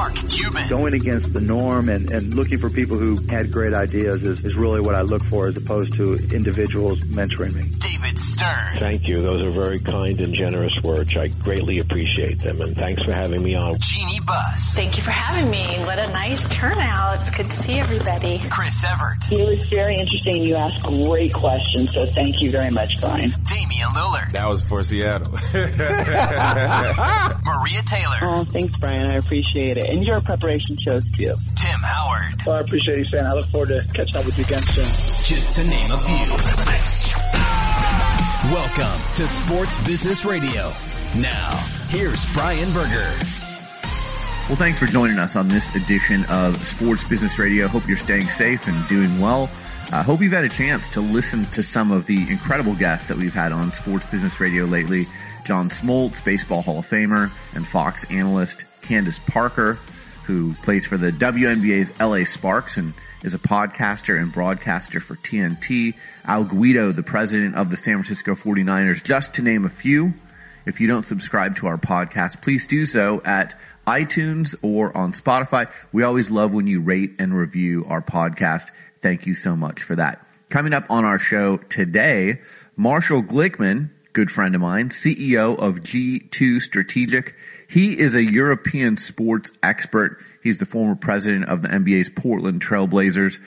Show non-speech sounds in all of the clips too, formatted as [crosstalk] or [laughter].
Mark Cuban. Going against the norm and, and looking for people who had great ideas is, is really what I look for as opposed to individuals mentoring me. David Stern. Thank you. Those are very kind and generous words. I greatly appreciate them and thanks for having me on. Jeanie Buss. Thank you for having me. What a nice turnout. It's good to see everybody. Chris Evert. It was very interesting. You asked great questions, so thank you very much, Brian. Damian Lillard. That was for Seattle. [laughs] Maria Taylor. Oh, thanks, Brian. I appreciate it. And your preparation shows too. Tim Howard. Well, I appreciate you saying. I look forward to catching up with you again soon. Just to name a few. Welcome to Sports Business Radio. Now, here's Brian Berger. Well, thanks for joining us on this edition of Sports Business Radio. Hope you're staying safe and doing well. I uh, hope you've had a chance to listen to some of the incredible guests that we've had on Sports Business Radio lately. John Smoltz, Baseball Hall of Famer, and Fox analyst Candace Parker, who plays for the WNBA's LA Sparks and is a podcaster and broadcaster for TNT. Al Guido, the president of the San Francisco 49ers, just to name a few. If you don't subscribe to our podcast, please do so at iTunes or on Spotify. We always love when you rate and review our podcast. Thank you so much for that. Coming up on our show today, Marshall Glickman, good friend of mine, CEO of G2 Strategic. He is a European sports expert. He's the former president of the NBA's Portland Trailblazers.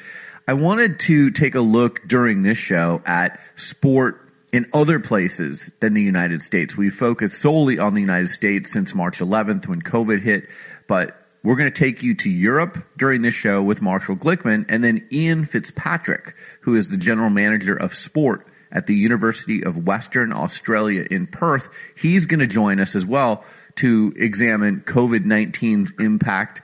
I wanted to take a look during this show at sport in other places than the United States. We focused solely on the United States since March 11th when COVID hit, but we're going to take you to Europe during this show with Marshall Glickman and then Ian Fitzpatrick, who is the general manager of sport at the University of Western Australia in Perth. He's going to join us as well to examine COVID-19's impact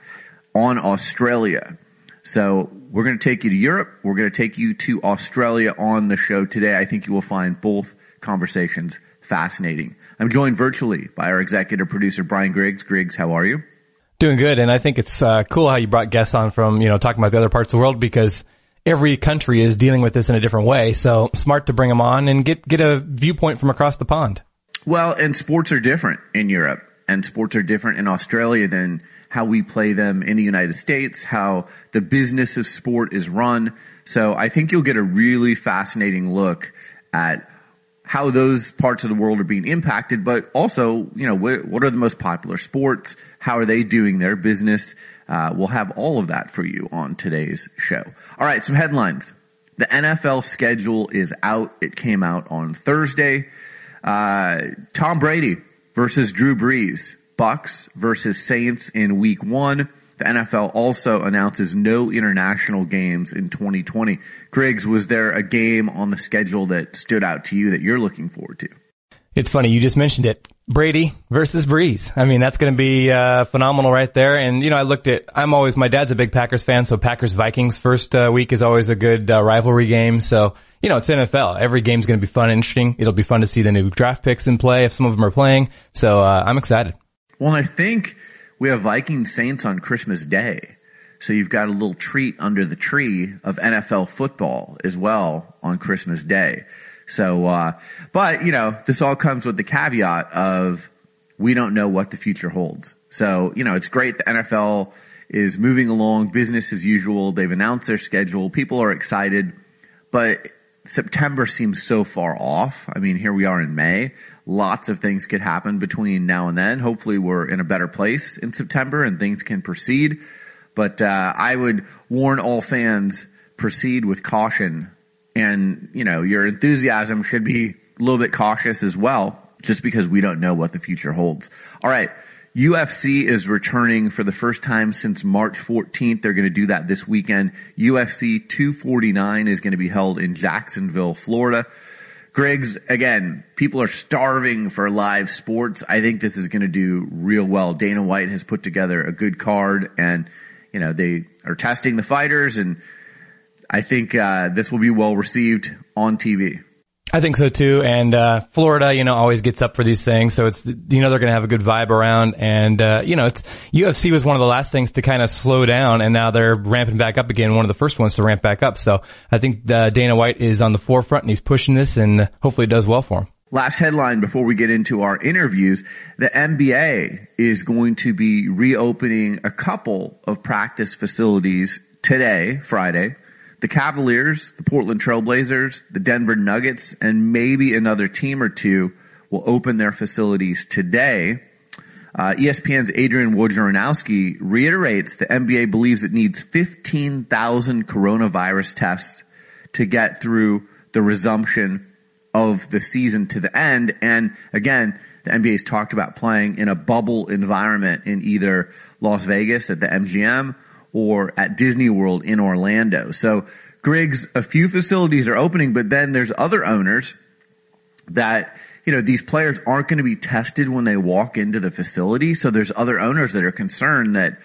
on Australia. So we're going to take you to Europe. We're going to take you to Australia on the show today. I think you will find both conversations fascinating. I'm joined virtually by our executive producer, Brian Griggs. Griggs, how are you? Doing good. And I think it's uh, cool how you brought guests on from, you know, talking about the other parts of the world because every country is dealing with this in a different way. So smart to bring them on and get, get a viewpoint from across the pond. Well, and sports are different in Europe and sports are different in Australia than how we play them in the United States, how the business of sport is run. So I think you'll get a really fascinating look at how those parts of the world are being impacted, but also, you know, what, what are the most popular sports? How are they doing their business? Uh, we'll have all of that for you on today's show. All right, some headlines. The NFL schedule is out. It came out on Thursday. Uh, Tom Brady versus Drew Brees. Bucs versus Saints in week one. The NFL also announces no international games in 2020. Griggs, was there a game on the schedule that stood out to you that you're looking forward to? It's funny. You just mentioned it. Brady versus Brees. I mean, that's going to be uh, phenomenal right there. And, you know, I looked at, I'm always, my dad's a big Packers fan, so Packers Vikings first uh, week is always a good uh, rivalry game. So, you know, it's NFL. Every game's going to be fun and interesting. It'll be fun to see the new draft picks in play if some of them are playing. So, uh, I'm excited. Well, I think we have Viking Saints on Christmas Day. So you've got a little treat under the tree of NFL football as well on Christmas Day. So, uh, but you know, this all comes with the caveat of we don't know what the future holds. So, you know, it's great the NFL is moving along business as usual. They've announced their schedule. People are excited, but September seems so far off. I mean, here we are in May. Lots of things could happen between now and then. Hopefully we're in a better place in September and things can proceed. But, uh, I would warn all fans proceed with caution and, you know, your enthusiasm should be a little bit cautious as well, just because we don't know what the future holds. All right. UFC is returning for the first time since March 14th. They're going to do that this weekend. UFC 249 is going to be held in Jacksonville, Florida. Griggs, again, people are starving for live sports. I think this is going to do real well. Dana White has put together a good card and, you know, they are testing the fighters and I think, uh, this will be well received on TV. I think so too. And, uh, Florida, you know, always gets up for these things. So it's, you know, they're going to have a good vibe around. And, uh, you know, it's, UFC was one of the last things to kind of slow down and now they're ramping back up again. One of the first ones to ramp back up. So I think, uh, Dana White is on the forefront and he's pushing this and hopefully it does well for him. Last headline before we get into our interviews. The NBA is going to be reopening a couple of practice facilities today, Friday. The Cavaliers, the Portland Trailblazers, the Denver Nuggets, and maybe another team or two will open their facilities today. Uh, ESPN's Adrian Wojnarowski reiterates the NBA believes it needs 15,000 coronavirus tests to get through the resumption of the season to the end. And again, the NBA's talked about playing in a bubble environment in either Las Vegas at the MGM or at Disney World in Orlando. So Griggs, a few facilities are opening, but then there's other owners that you know, these players aren't going to be tested when they walk into the facility. So there's other owners that are concerned that,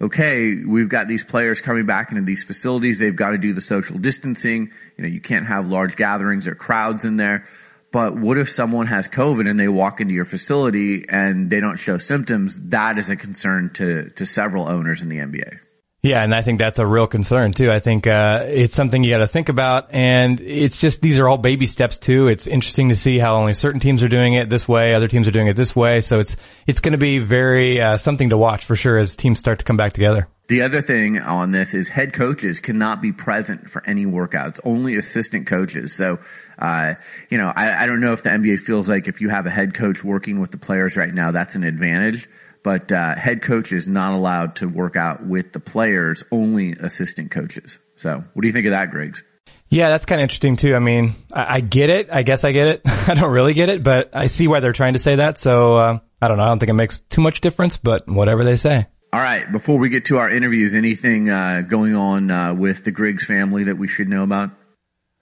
okay, we've got these players coming back into these facilities. They've got to do the social distancing. You know, you can't have large gatherings or crowds in there. But what if someone has COVID and they walk into your facility and they don't show symptoms? That is a concern to, to several owners in the NBA. Yeah, and I think that's a real concern too. I think uh, it's something you got to think about, and it's just these are all baby steps too. It's interesting to see how only certain teams are doing it this way, other teams are doing it this way. So it's it's going to be very uh, something to watch for sure as teams start to come back together. The other thing on this is head coaches cannot be present for any workouts, only assistant coaches. So, uh, you know, I, I don't know if the NBA feels like if you have a head coach working with the players right now, that's an advantage but uh, head coach is not allowed to work out with the players, only assistant coaches. So, what do you think of that, Griggs? Yeah, that's kind of interesting too. I mean, I, I, get it. I guess I get it. [laughs] I don't really get it, but I see why they're trying to say that. So, uh, I don't know. I don't think it makes too much difference, but whatever they say. All right. Before we get to our interviews, anything uh, going on uh, with the Griggs family that we should know about?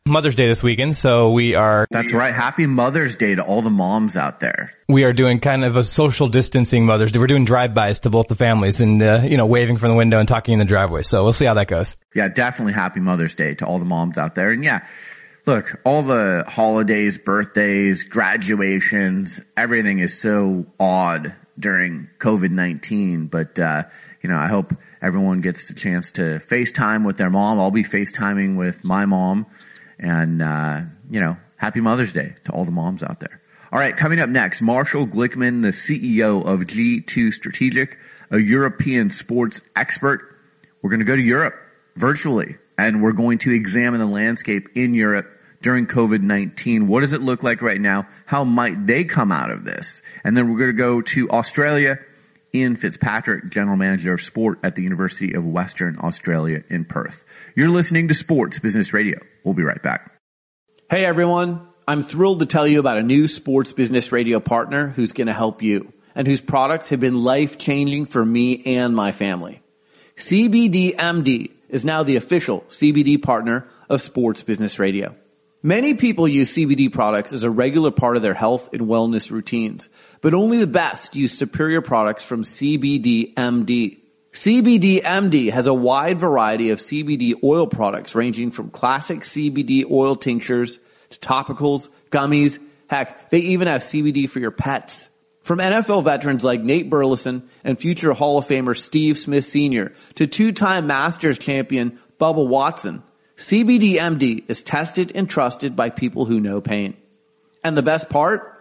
Mother's Day this weekend, so we are. That's right. Happy Mother's Day to all the moms out there. We are doing kind of a social distancing Mother's Day. We're doing drive-bys to both the families and, uh, you know, waving from the window and talking in the driveway. So we'll see how that goes. Yeah, definitely happy Mother's Day to all the moms out there. And yeah, look, all the holidays, birthdays, graduations, everything is so odd during COVID-19, but, uh, you know, I hope everyone gets the chance to FaceTime with their mom. I'll be FaceTiming with my mom and, uh, you know, happy Mother's Day to all the moms out there. All right, coming up next, Marshall Glickman, the CEO of G2 Strategic, a European sports expert. We're going to go to Europe virtually and we're going to examine the landscape in Europe during COVID-19. What does it look like right now? How might they come out of this? And then we're going to go to Australia. Ian Fitzpatrick, General Manager of Sport at the University of Western Australia in Perth. You're listening to Sports Business Radio. We'll be right back. Hey everyone. I'm thrilled to tell you about a new sports business radio partner who's going to help you and whose products have been life changing for me and my family. CBDMD is now the official CBD partner of Sports Business Radio. Many people use CBD products as a regular part of their health and wellness routines, but only the best use superior products from CBDMD. CBDMD has a wide variety of CBD oil products ranging from classic CBD oil tinctures to topicals, gummies. Heck, they even have CBD for your pets. From NFL veterans like Nate Burleson and future Hall of Famer Steve Smith Sr. to two-time Masters champion Bubba Watson, CBDMD is tested and trusted by people who know pain. And the best part?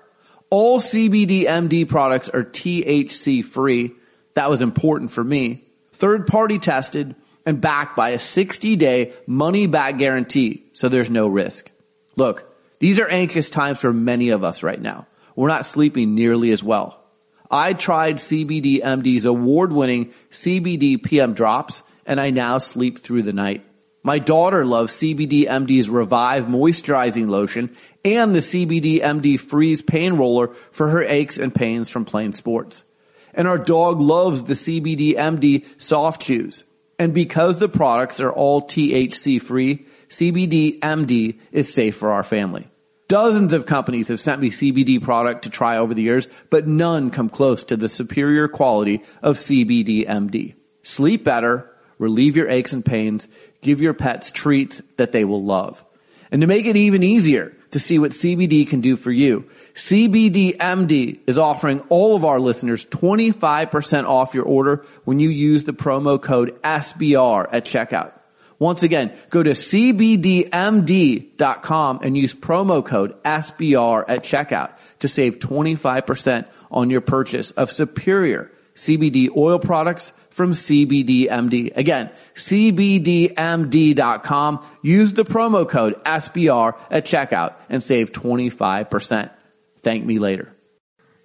All CBDMD products are THC free that was important for me. Third party tested and backed by a 60 day money back guarantee. So there's no risk. Look, these are anxious times for many of us right now. We're not sleeping nearly as well. I tried CBD MD's award winning CBD PM drops and I now sleep through the night. My daughter loves CBD MD's Revive moisturizing lotion and the CBD MD Freeze pain roller for her aches and pains from playing sports. And our dog loves the CBD MD soft chews. And because the products are all THC free, CBD MD is safe for our family. Dozens of companies have sent me CBD product to try over the years, but none come close to the superior quality of CBD MD. Sleep better, relieve your aches and pains, give your pets treats that they will love. And to make it even easier, to see what CBD can do for you. CBDMD is offering all of our listeners 25% off your order when you use the promo code SBR at checkout. Once again, go to cbdmd.com and use promo code SBR at checkout to save 25% on your purchase of superior CBD oil products from CBDMD. Again, cbdmd.com. Use the promo code SBR at checkout and save 25%. Thank me later.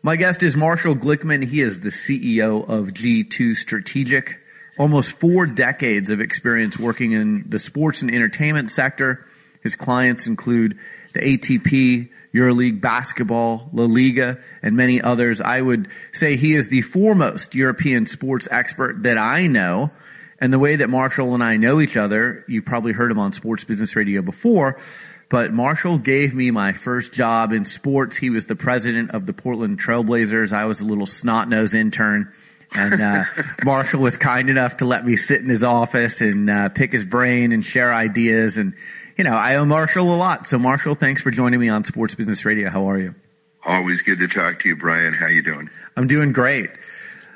My guest is Marshall Glickman. He is the CEO of G2 Strategic. Almost four decades of experience working in the sports and entertainment sector. His clients include the ATP, EuroLeague basketball, La Liga, and many others. I would say he is the foremost European sports expert that I know. And the way that Marshall and I know each other, you've probably heard him on Sports Business Radio before, but Marshall gave me my first job in sports. He was the president of the Portland Trailblazers. I was a little snot-nosed intern. and uh, [laughs] Marshall was kind enough to let me sit in his office and uh, pick his brain and share ideas. And you know, I owe Marshall a lot. So Marshall, thanks for joining me on Sports Business Radio. How are you? Always good to talk to you, Brian. How you doing? I'm doing great.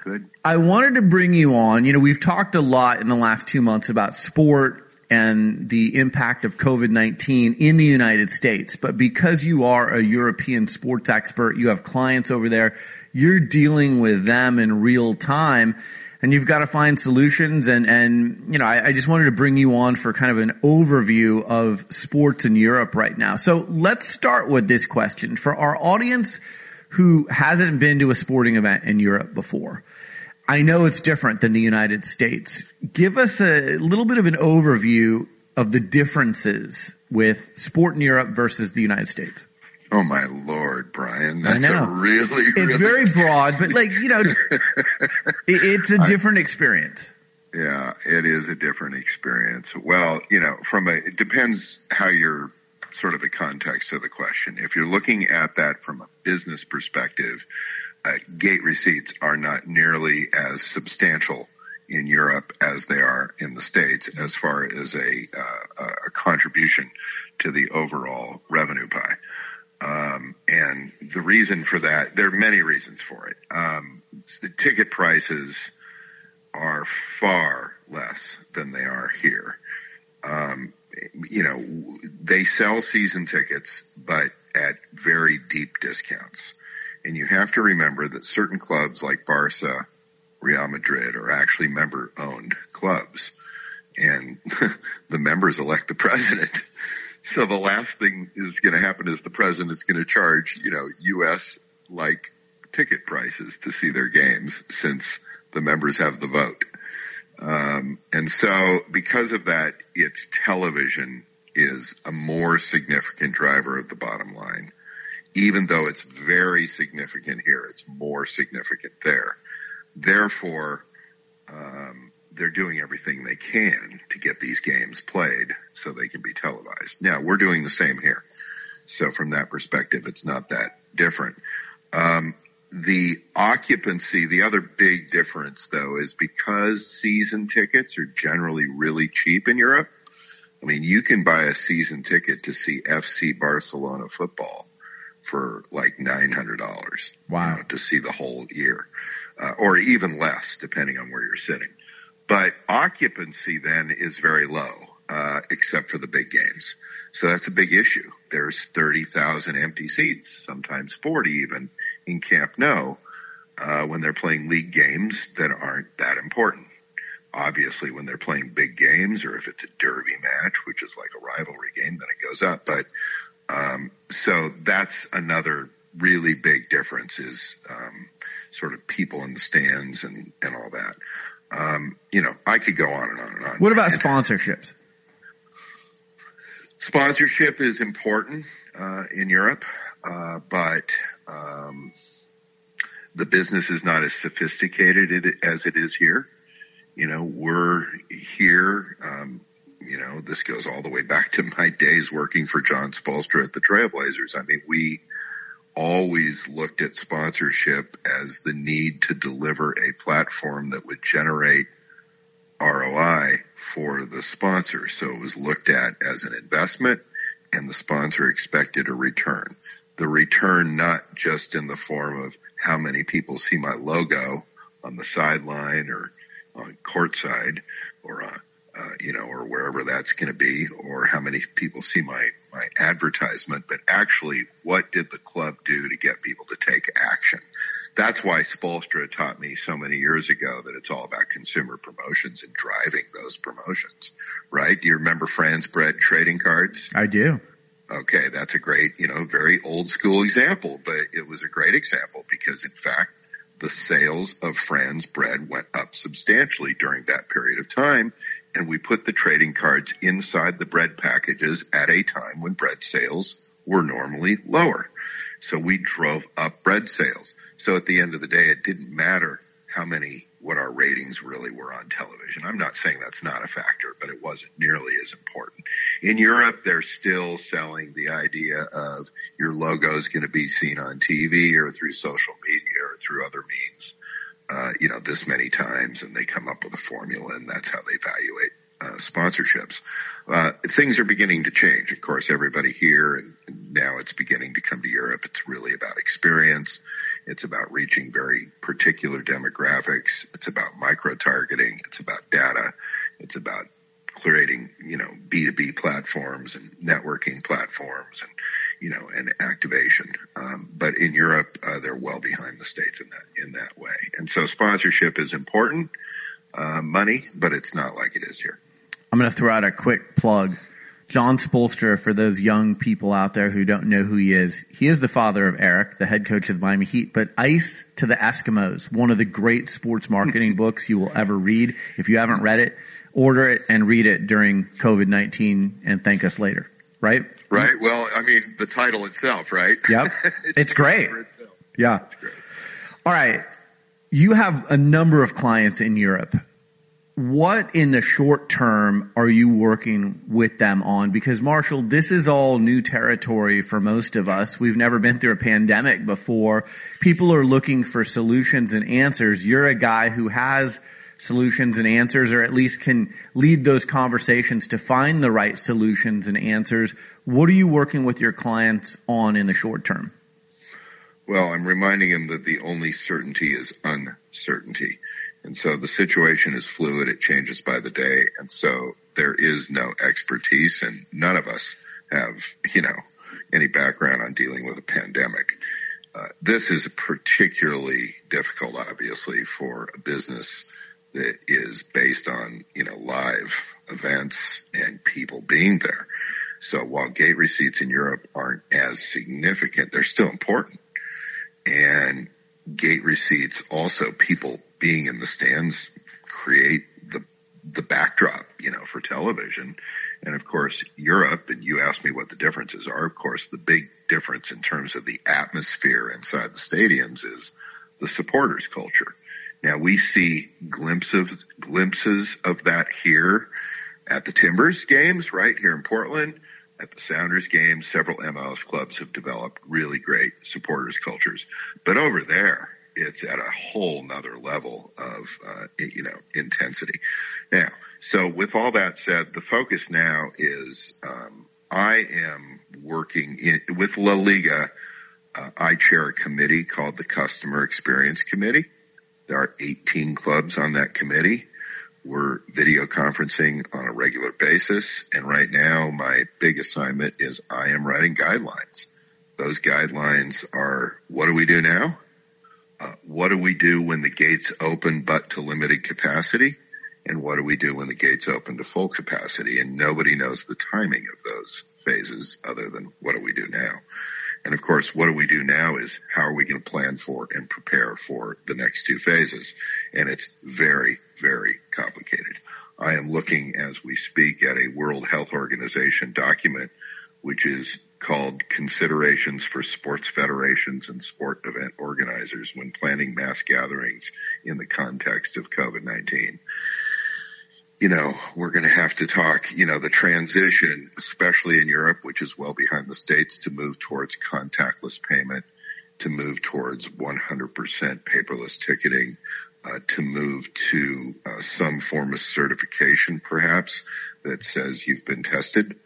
Good. I wanted to bring you on. You know, we've talked a lot in the last two months about sport and the impact of COVID-19 in the United States. But because you are a European sports expert, you have clients over there, you're dealing with them in real time and you've got to find solutions and, and, you know, I, I, just wanted to bring you on for kind of an overview of sports in Europe right now. So let's start with this question for our audience who hasn't been to a sporting event in Europe before. I know it's different than the United States. Give us a little bit of an overview of the differences with sport in Europe versus the United States. Oh my lord, Brian, that's a really, it's very broad, but like, you know, [laughs] it's a different experience. Yeah, it is a different experience. Well, you know, from a, it depends how you're sort of the context of the question. If you're looking at that from a business perspective, uh, gate receipts are not nearly as substantial in Europe as they are in the States as far as a, uh, a contribution to the overall revenue pie. Um, and the reason for that, there are many reasons for it. Um, the ticket prices are far less than they are here. Um, you know, they sell season tickets, but at very deep discounts. And you have to remember that certain clubs like Barca, Real Madrid are actually member owned clubs. And [laughs] the members elect the president. So the last thing is going to happen is the president's going to charge, you know, U.S. like ticket prices to see their games since the members have the vote. Um, and so because of that, its television is a more significant driver of the bottom line. Even though it's very significant here, it's more significant there. Therefore, um, they're doing everything they can to get these games played so they can be televised. Now we're doing the same here. So from that perspective, it's not that different. Um, the occupancy, the other big difference though is because season tickets are generally really cheap in Europe. I mean, you can buy a season ticket to see FC Barcelona football for like $900. Wow. You know, to see the whole year. Uh, or even less depending on where you're sitting. But occupancy then is very low, uh, except for the big games. So that's a big issue. There's 30,000 empty seats, sometimes 40 even in Camp Nou, uh, when they're playing league games that aren't that important. Obviously, when they're playing big games or if it's a derby match, which is like a rivalry game, then it goes up. But, um, so that's another really big difference is, um, sort of people in the stands and, and all that. Um, you know, I could go on and on and on. What about sponsorships? Sponsorship is important uh, in Europe, uh, but um, the business is not as sophisticated as it is here. You know, we're here. Um, you know, this goes all the way back to my days working for Jon Spoelstra at the Trailblazers. I mean, we always looked at sponsorship as the need to deliver a platform that would generate ROI for the sponsor. So it was looked at as an investment and the sponsor expected a return. The return not just in the form of how many people see my logo on the sideline or on courtside or on, uh, you know, or wherever that's going to be, or how many people see my my advertisement, but actually, what did the club do to get people to take action? That's why Spoelstra taught me so many years ago that it's all about consumer promotions and driving those promotions, right? Do you remember Franz Bread trading cards? I do. Okay, that's a great, you know, very old school example, but it was a great example because in fact, the sales of Franz bread went up substantially during that period of time. And we put the trading cards inside the bread packages at a time when bread sales were normally lower. So we drove up bread sales. So at the end of the day, it didn't matter how many, what our ratings really were on television. I'm not saying that's not a factor, but it wasn't nearly as important. In Europe, they're still selling the idea of your logo is going to be seen on TV or through social media or through other means, uh, you know, this many times and they come up with a formula and that's how they evaluate uh, sponsorships. Uh, things are beginning to change. Of course, everybody here and now it's beginning to come to Europe. It's really about experience. It's about reaching very particular demographics. It's about micro targeting. It's about data. It's about creating, you know, B2B platforms and networking platforms and, you know, and activation. Um, but in Europe, uh, they're well behind the States in that, in that way. And so sponsorship is important, uh, money, but it's not like it is here. I'm going to throw out a quick plug. Jon Spoelstra, for those young people out there who don't know who he is, he is the father of Eric, the head coach of the Miami Heat, but Ice to the Eskimos, one of the great sports marketing [laughs] books you will ever read. If you haven't read it, order it and read it during COVID-19 and thank us later. Right? Right. Well, I mean, the title itself, right? Yep. [laughs] it's, great. Yeah. All right. You have a number of clients in Europe what in the short term are you working with them on? Because Marshall, this is all new territory for most of us. We've never been through a pandemic before. People are looking for solutions and answers. You're a guy who has solutions and answers or at least can lead those conversations to find the right solutions and answers. What are you working with your clients on in the short term? Well, I'm reminding them that the only certainty is uncertainty. And so the situation is fluid. It changes by the day. And so there is no expertise and none of us have, you know, any background on dealing with a pandemic. Uh, this is particularly difficult, obviously, for a business that is based on, you know, live events and people being there. So while gate receipts in Europe aren't as significant, they're still important. And gate receipts also people being in the stands create the the backdrop, you know, for television. And of course, Europe, and you asked me what the differences are. Of course, the big difference in terms of the atmosphere inside the stadiums is the supporters culture. Now we see glimpses, glimpses of that here at the Timbers games, right here in Portland. At the Sounders games, several MLS clubs have developed really great supporters cultures. But over there, it's at a whole nother level of, uh, you know, intensity. Now, so with all that said, the focus now is, um, I am working in, with La Liga. Uh, I chair a committee called the Customer Experience Committee. There are 18 clubs on that committee. We're video conferencing on a regular basis. And right now my big assignment is I am writing guidelines. Those guidelines are what do we do now? Uh, what do we do when the gates open but to limited capacity? And what do we do when the gates open to full capacity? And nobody knows the timing of those phases other than what do we do now? And of course, what do we do now is how are we going to plan for and prepare for the next two phases? And it's very, very complicated. I am looking as we speak at a World Health Organization document, which is called Considerations for Sports Federations and Sport Event Organizers when planning mass gatherings in the context of COVID-19. You know, we're going to have to talk, you know, the transition, especially in Europe, which is well behind the States to move towards contactless payment, to move towards 100% paperless ticketing, uh, to move to uh, some form of certification perhaps that says you've been tested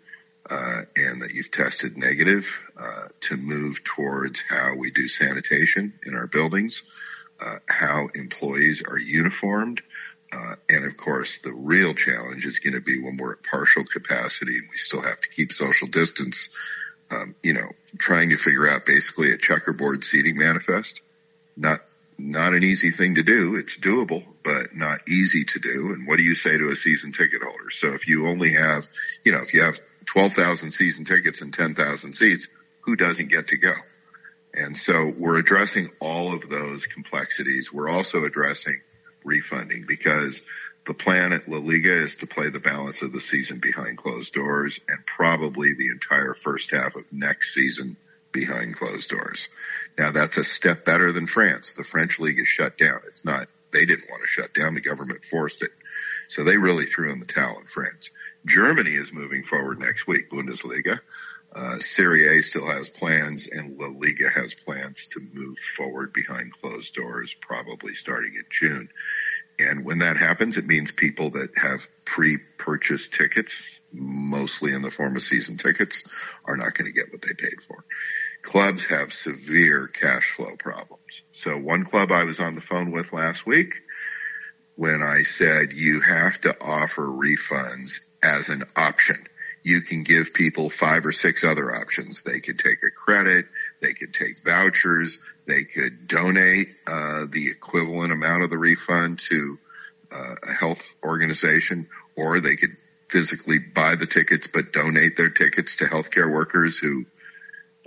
uh, and that you've tested negative uh, to move towards how we do sanitation in our buildings, uh, how employees are uniformed, Uh, and of course, the real challenge is going to be when we're at partial capacity and we still have to keep social distance. Um, you know, trying to figure out basically a checkerboard seating manifest. Not not an easy thing to do. It's doable, but not easy to do. And what do you say to a season ticket holder? So if you only have, you know, if you have 12,000 season tickets and 10,000 seats, who doesn't get to go? And so we're addressing all of those complexities. We're also addressing refunding because the plan at La Liga is to play the balance of the season behind closed doors and probably the entire first half of next season behind closed doors. Now that's a step better than France. The French league is shut down. It's not, they didn't want to shut down. The government forced it. So they really threw in the towel in France. Germany is moving forward next week, Bundesliga. Uh, Serie A still has plans and La Liga has plans to move forward behind closed doors, probably starting in June. And when that happens, it means people that have pre-purchased tickets, mostly in the form of season tickets, are not going to get what they paid for. Clubs have severe cash flow problems. So one club I was on the phone with last week, when I said you have to offer refunds as an option you can give people five or six other options. They could take a credit, they could take vouchers, they could donate uh, the equivalent amount of the refund to uh, a health organization, or they could physically buy the tickets but donate their tickets to healthcare workers who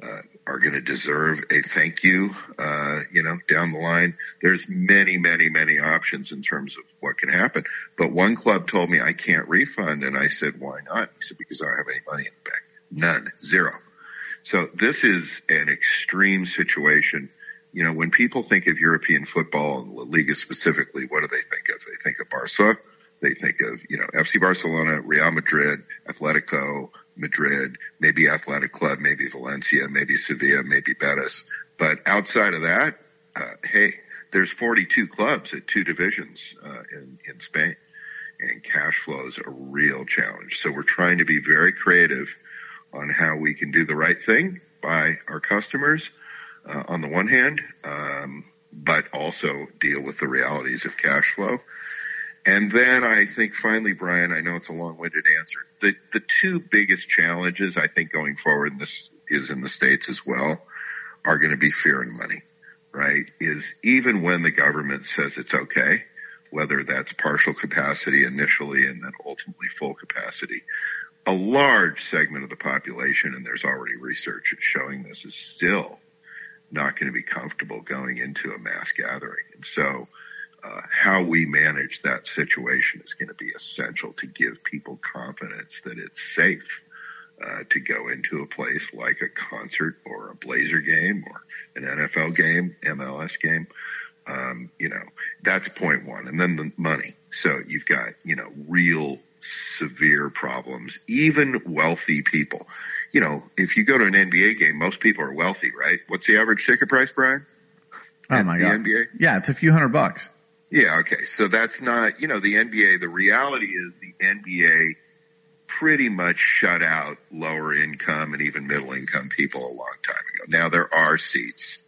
uh, are going to deserve a thank you, uh, you know, down the line. There's many, many, many options in terms of what can happen. But one club told me I can't refund, and I said, why not? He said, because I don't have any money in the bank. None. Zero. So this is an extreme situation. You know, when people think of European football and La Liga specifically, what do they think of? They think of Barca. They think of, you know, FC Barcelona, Real Madrid, Atletico, Madrid, maybe Athletic Club, maybe Valencia, maybe Sevilla, maybe Betis. But outside of that, uh, hey, there's 42 clubs at two divisions uh, in in Spain, and cash flow is a real challenge. So we're trying to be very creative on how we can do the right thing by our customers uh, on the one hand, um, but also deal with the realities of cash flow. And then I think finally, Brian, I know it's a long-winded answer. The, the two biggest challenges I think going forward, and this is in the States as well, are going to be fear and money, right? Is even when the government says it's okay, whether that's partial capacity initially and then ultimately full capacity, a large segment of the population, and there's already research showing this, is still not going to be comfortable going into a mass gathering. And so, uh, how we manage that situation is going to be essential to give people confidence that it's safe uh, to go into a place like a concert or a Blazer game or an NFL game, MLS game. Um, you know, that's point one. And then the money. So you've got, you know, real severe problems, even wealthy people. You know, if you go to an NBA game, most people are wealthy, right? What's the average ticket price, Brian? Oh my god. NBA? Yeah, it's a few hundred bucks. Yeah, okay. So that's not, you know, the NBA, the reality is the NBA pretty much shut out lower income and even middle income people a long time ago. Now there are seats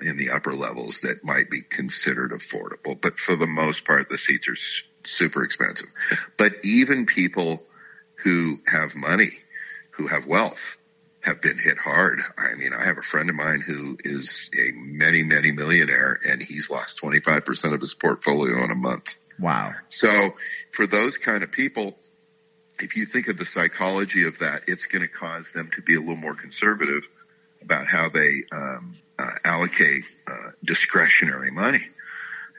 in the upper levels that might be considered affordable, but for the most part, the seats are super expensive. But even people who have money, who have wealth, have been hit hard. I mean, I have a friend of mine who is a many, many millionaire and he's lost 25% of his portfolio in a month. Wow. So for those kind of people, if you think of the psychology of that, it's going to cause them to be a little more conservative about how they um, uh, allocate uh, discretionary money.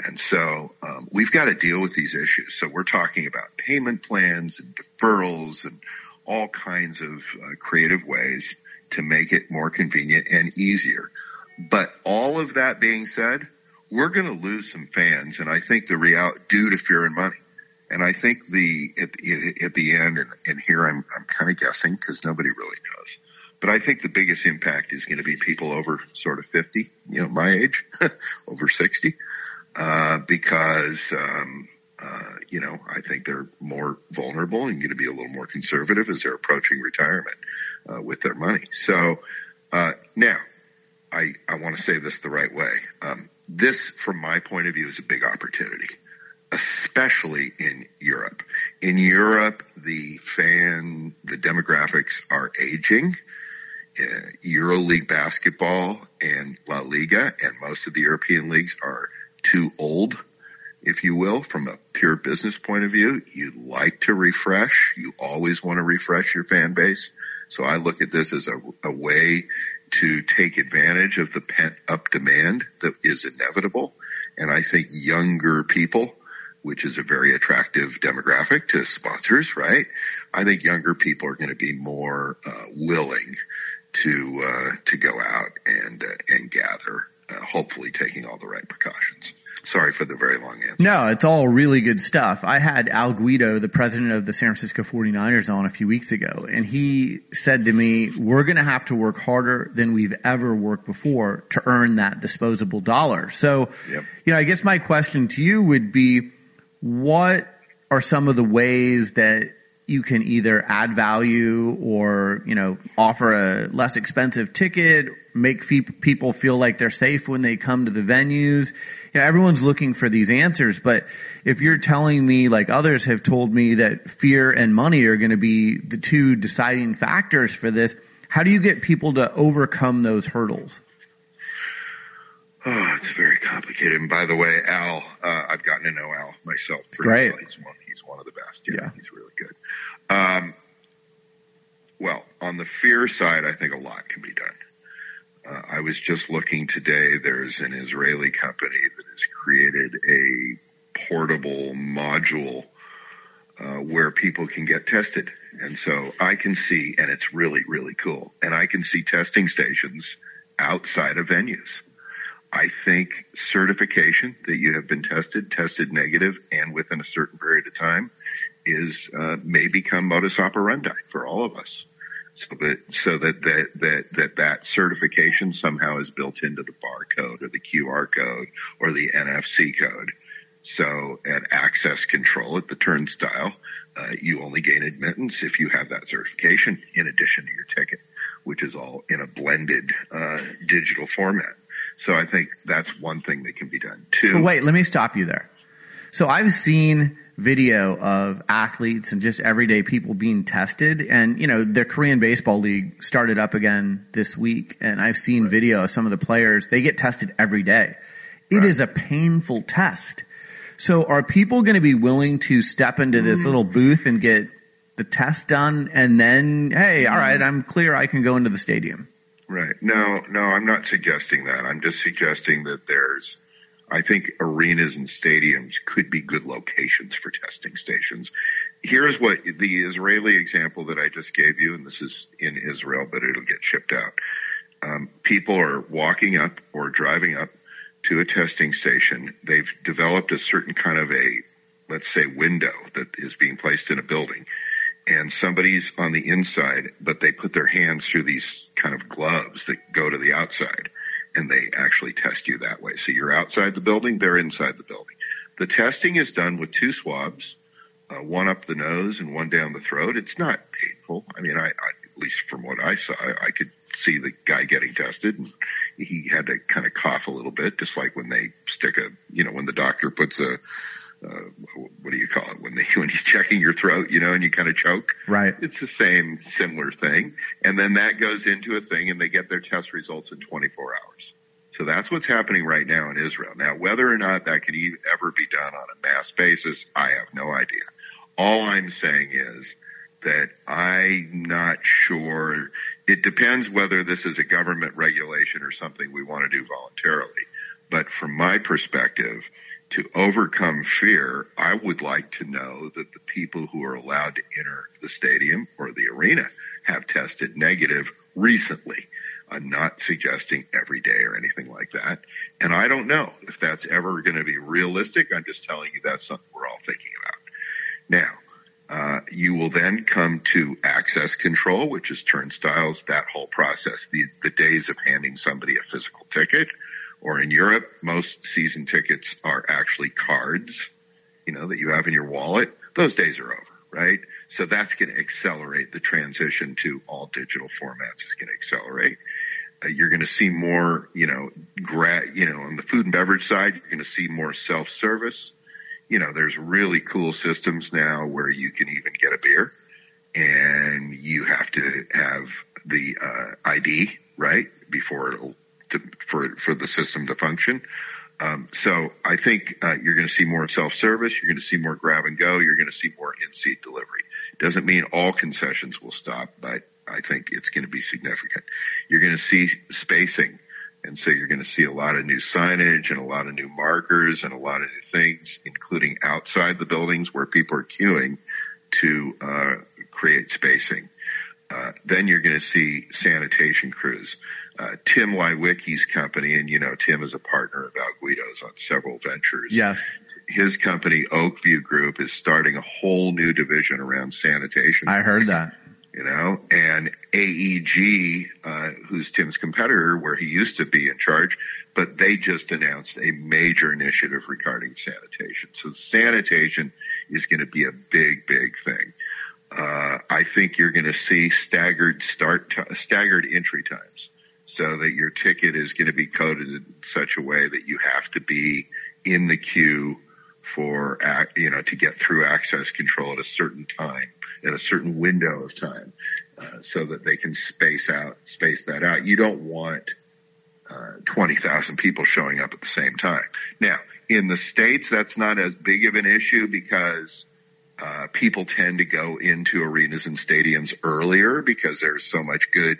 And so um, we've got to deal with these issues. So we're talking about payment plans and deferrals and all kinds of uh, creative ways to make it more convenient and easier. But all of that being said, we're going to lose some fans, and I think the real due to fear and money. And I think the at, the, at the end, and, and here I'm I'm kind of guessing because nobody really knows. But I think the biggest impact is going to be people over sort of 50, you know, my age, [laughs] over 60, uh, because um, uh, you know, I think they're more vulnerable and going to be a little more conservative as they're approaching retirement uh, with their money. So uh, now, I I want to say this the right way. Um, this, from my point of view, is a big opportunity, especially in Europe. In Europe, the fan, the demographics are aging. Uh, EuroLeague basketball and La Liga and most of the European leagues are too old, if you will, from a pure business point of view. You like to refresh. You always want to refresh your fan base. So I look at this as a, a way to take advantage of the pent up demand that is inevitable. And I think younger people, which is a very attractive demographic to sponsors, right? I think younger people are going to be more uh, willing to uh, to go out and uh, and gather, uh, hopefully taking all the right precautions. Sorry for the very long answer. No, it's all really good stuff. I had Al Guido, the president of the San Francisco 49ers on a few weeks ago, and he said to me, we're going to have to work harder than we've ever worked before to earn that disposable dollar. So, yep. you know, I guess my question to you would be, what are some of the ways that you can either add value or, you know, offer a less expensive ticket, make people feel like they're safe when they come to the venues. Know, everyone's looking for these answers, but if you're telling me like others have told me that fear and money are going to be the two deciding factors for this, how do you get people to overcome those hurdles? Oh, it's very complicated. And by the way, Al, uh, I've gotten to know Al myself. Great. Well. He's one, he's one of the best. Yeah, yeah. he's really good. Um, well, on the fear side, I think a lot can be done. Uh, I was just looking today. There's an Israeli company that has created a portable module uh, where people can get tested. And so I can see, and it's really, really cool. And I can see testing stations outside of venues. I think certification that you have been tested, tested negative, and within a certain period of time is uh, may become modus operandi for all of us. So that so that that that that, that certification somehow is built into the barcode or the QR code or the NFC code. So at access control at the turnstile, uh, you only gain admittance if you have that certification in addition to your ticket, which is all in a blended uh, digital format. So I think that's one thing that can be done. Two. But wait, let me stop you there. So I've seen video of athletes and just everyday people being tested. And, you know, the Korean Baseball League started up again this week. And I've seen right. video of some of the players. They get tested every day. It right. is a painful test. So are people going to be willing to step into this mm. little booth and get the test done and then, hey, all right, I'm clear. I can go into the stadium. Right. No, no, I'm not suggesting that. I'm just suggesting that there's, I think arenas and stadiums could be good locations for testing stations. Here's what the Israeli example that I just gave you, and this is in Israel, but it'll get shipped out. Um, people are walking up or driving up to a testing station. They've developed a certain kind of a, let's say, window that is being placed in a building and somebody's on the inside, but they put their hands through these kind of gloves that go to the outside and they actually test you that way. So you're outside the building, they're inside the building. The testing is done with two swabs, uh, one up the nose and one down the throat. It's not painful. I mean, I, I at least from what I saw, I, I could see the guy getting tested and he had to kind of cough a little bit, just like when they stick a, you know, when the doctor puts a, uh, what do you call it when they [laughs] when he's checking your throat, you know, and you kind of choke. Right. It's the same similar thing, and then that goes into a thing, and they get their test results in 24 hours. So that's what's happening right now in Israel. Now, whether or not that can ever be done on a mass basis, I have no idea. All I'm saying is that I'm not sure. It depends whether this is a government regulation or something we want to do voluntarily. But from my perspective, to overcome fear, I would like to know that the people who are allowed to enter the stadium or the arena have tested negative recently. I'm not suggesting every day or anything like that. And I don't know if that's ever going to be realistic. I'm just telling you that's something we're all thinking about. Now, uh, you will then come to access control, which is turnstiles, that whole process, the, the days of handing somebody a physical ticket or in Europe, most season tickets are actually cards, you know, that you have in your wallet. Those days are over, right? So that's going to accelerate the transition to all digital formats is going to accelerate. Uh, you're going to see more, you know, gra- you know, on the food and beverage side, you're going to see more self-service. you know, there's really cool systems now where you can even get a beer and you have to have the uh, ID right before it'll to, for for the system to function. Um, so I think uh, you're going to see more self-service. You're going to see more grab and go. You're going to see more in-seat delivery. Doesn't mean all concessions will stop, but I think it's going to be significant. You're going to see spacing. And so you're going to see a lot of new signage and a lot of new markers and a lot of new things, including outside the buildings where people are queuing to uh, create spacing. Uh, then you're going to see sanitation crews. Uh, Tim Leiweke's company, and you know Tim is a partner of Al Guido's on several ventures. Yes. His company, Oakview Group, is starting a whole new division around sanitation. I heard that. You know, and AEG, uh, who's Tim's competitor, where he used to be in charge, but they just announced a major initiative regarding sanitation. So sanitation is going to be a big, big thing. Uh, I think you're going to see staggered start, t- staggered entry times so that your ticket is going to be coded in such a way that you have to be in the queue for, you know, to get through access control at a certain time, at a certain window of time, uh, so that they can space out, space that out. You don't want, uh, 20,000 people showing up at the same time. Now, in the States, that's not as big of an issue because uh, people tend to go into arenas and stadiums earlier because there's so much good,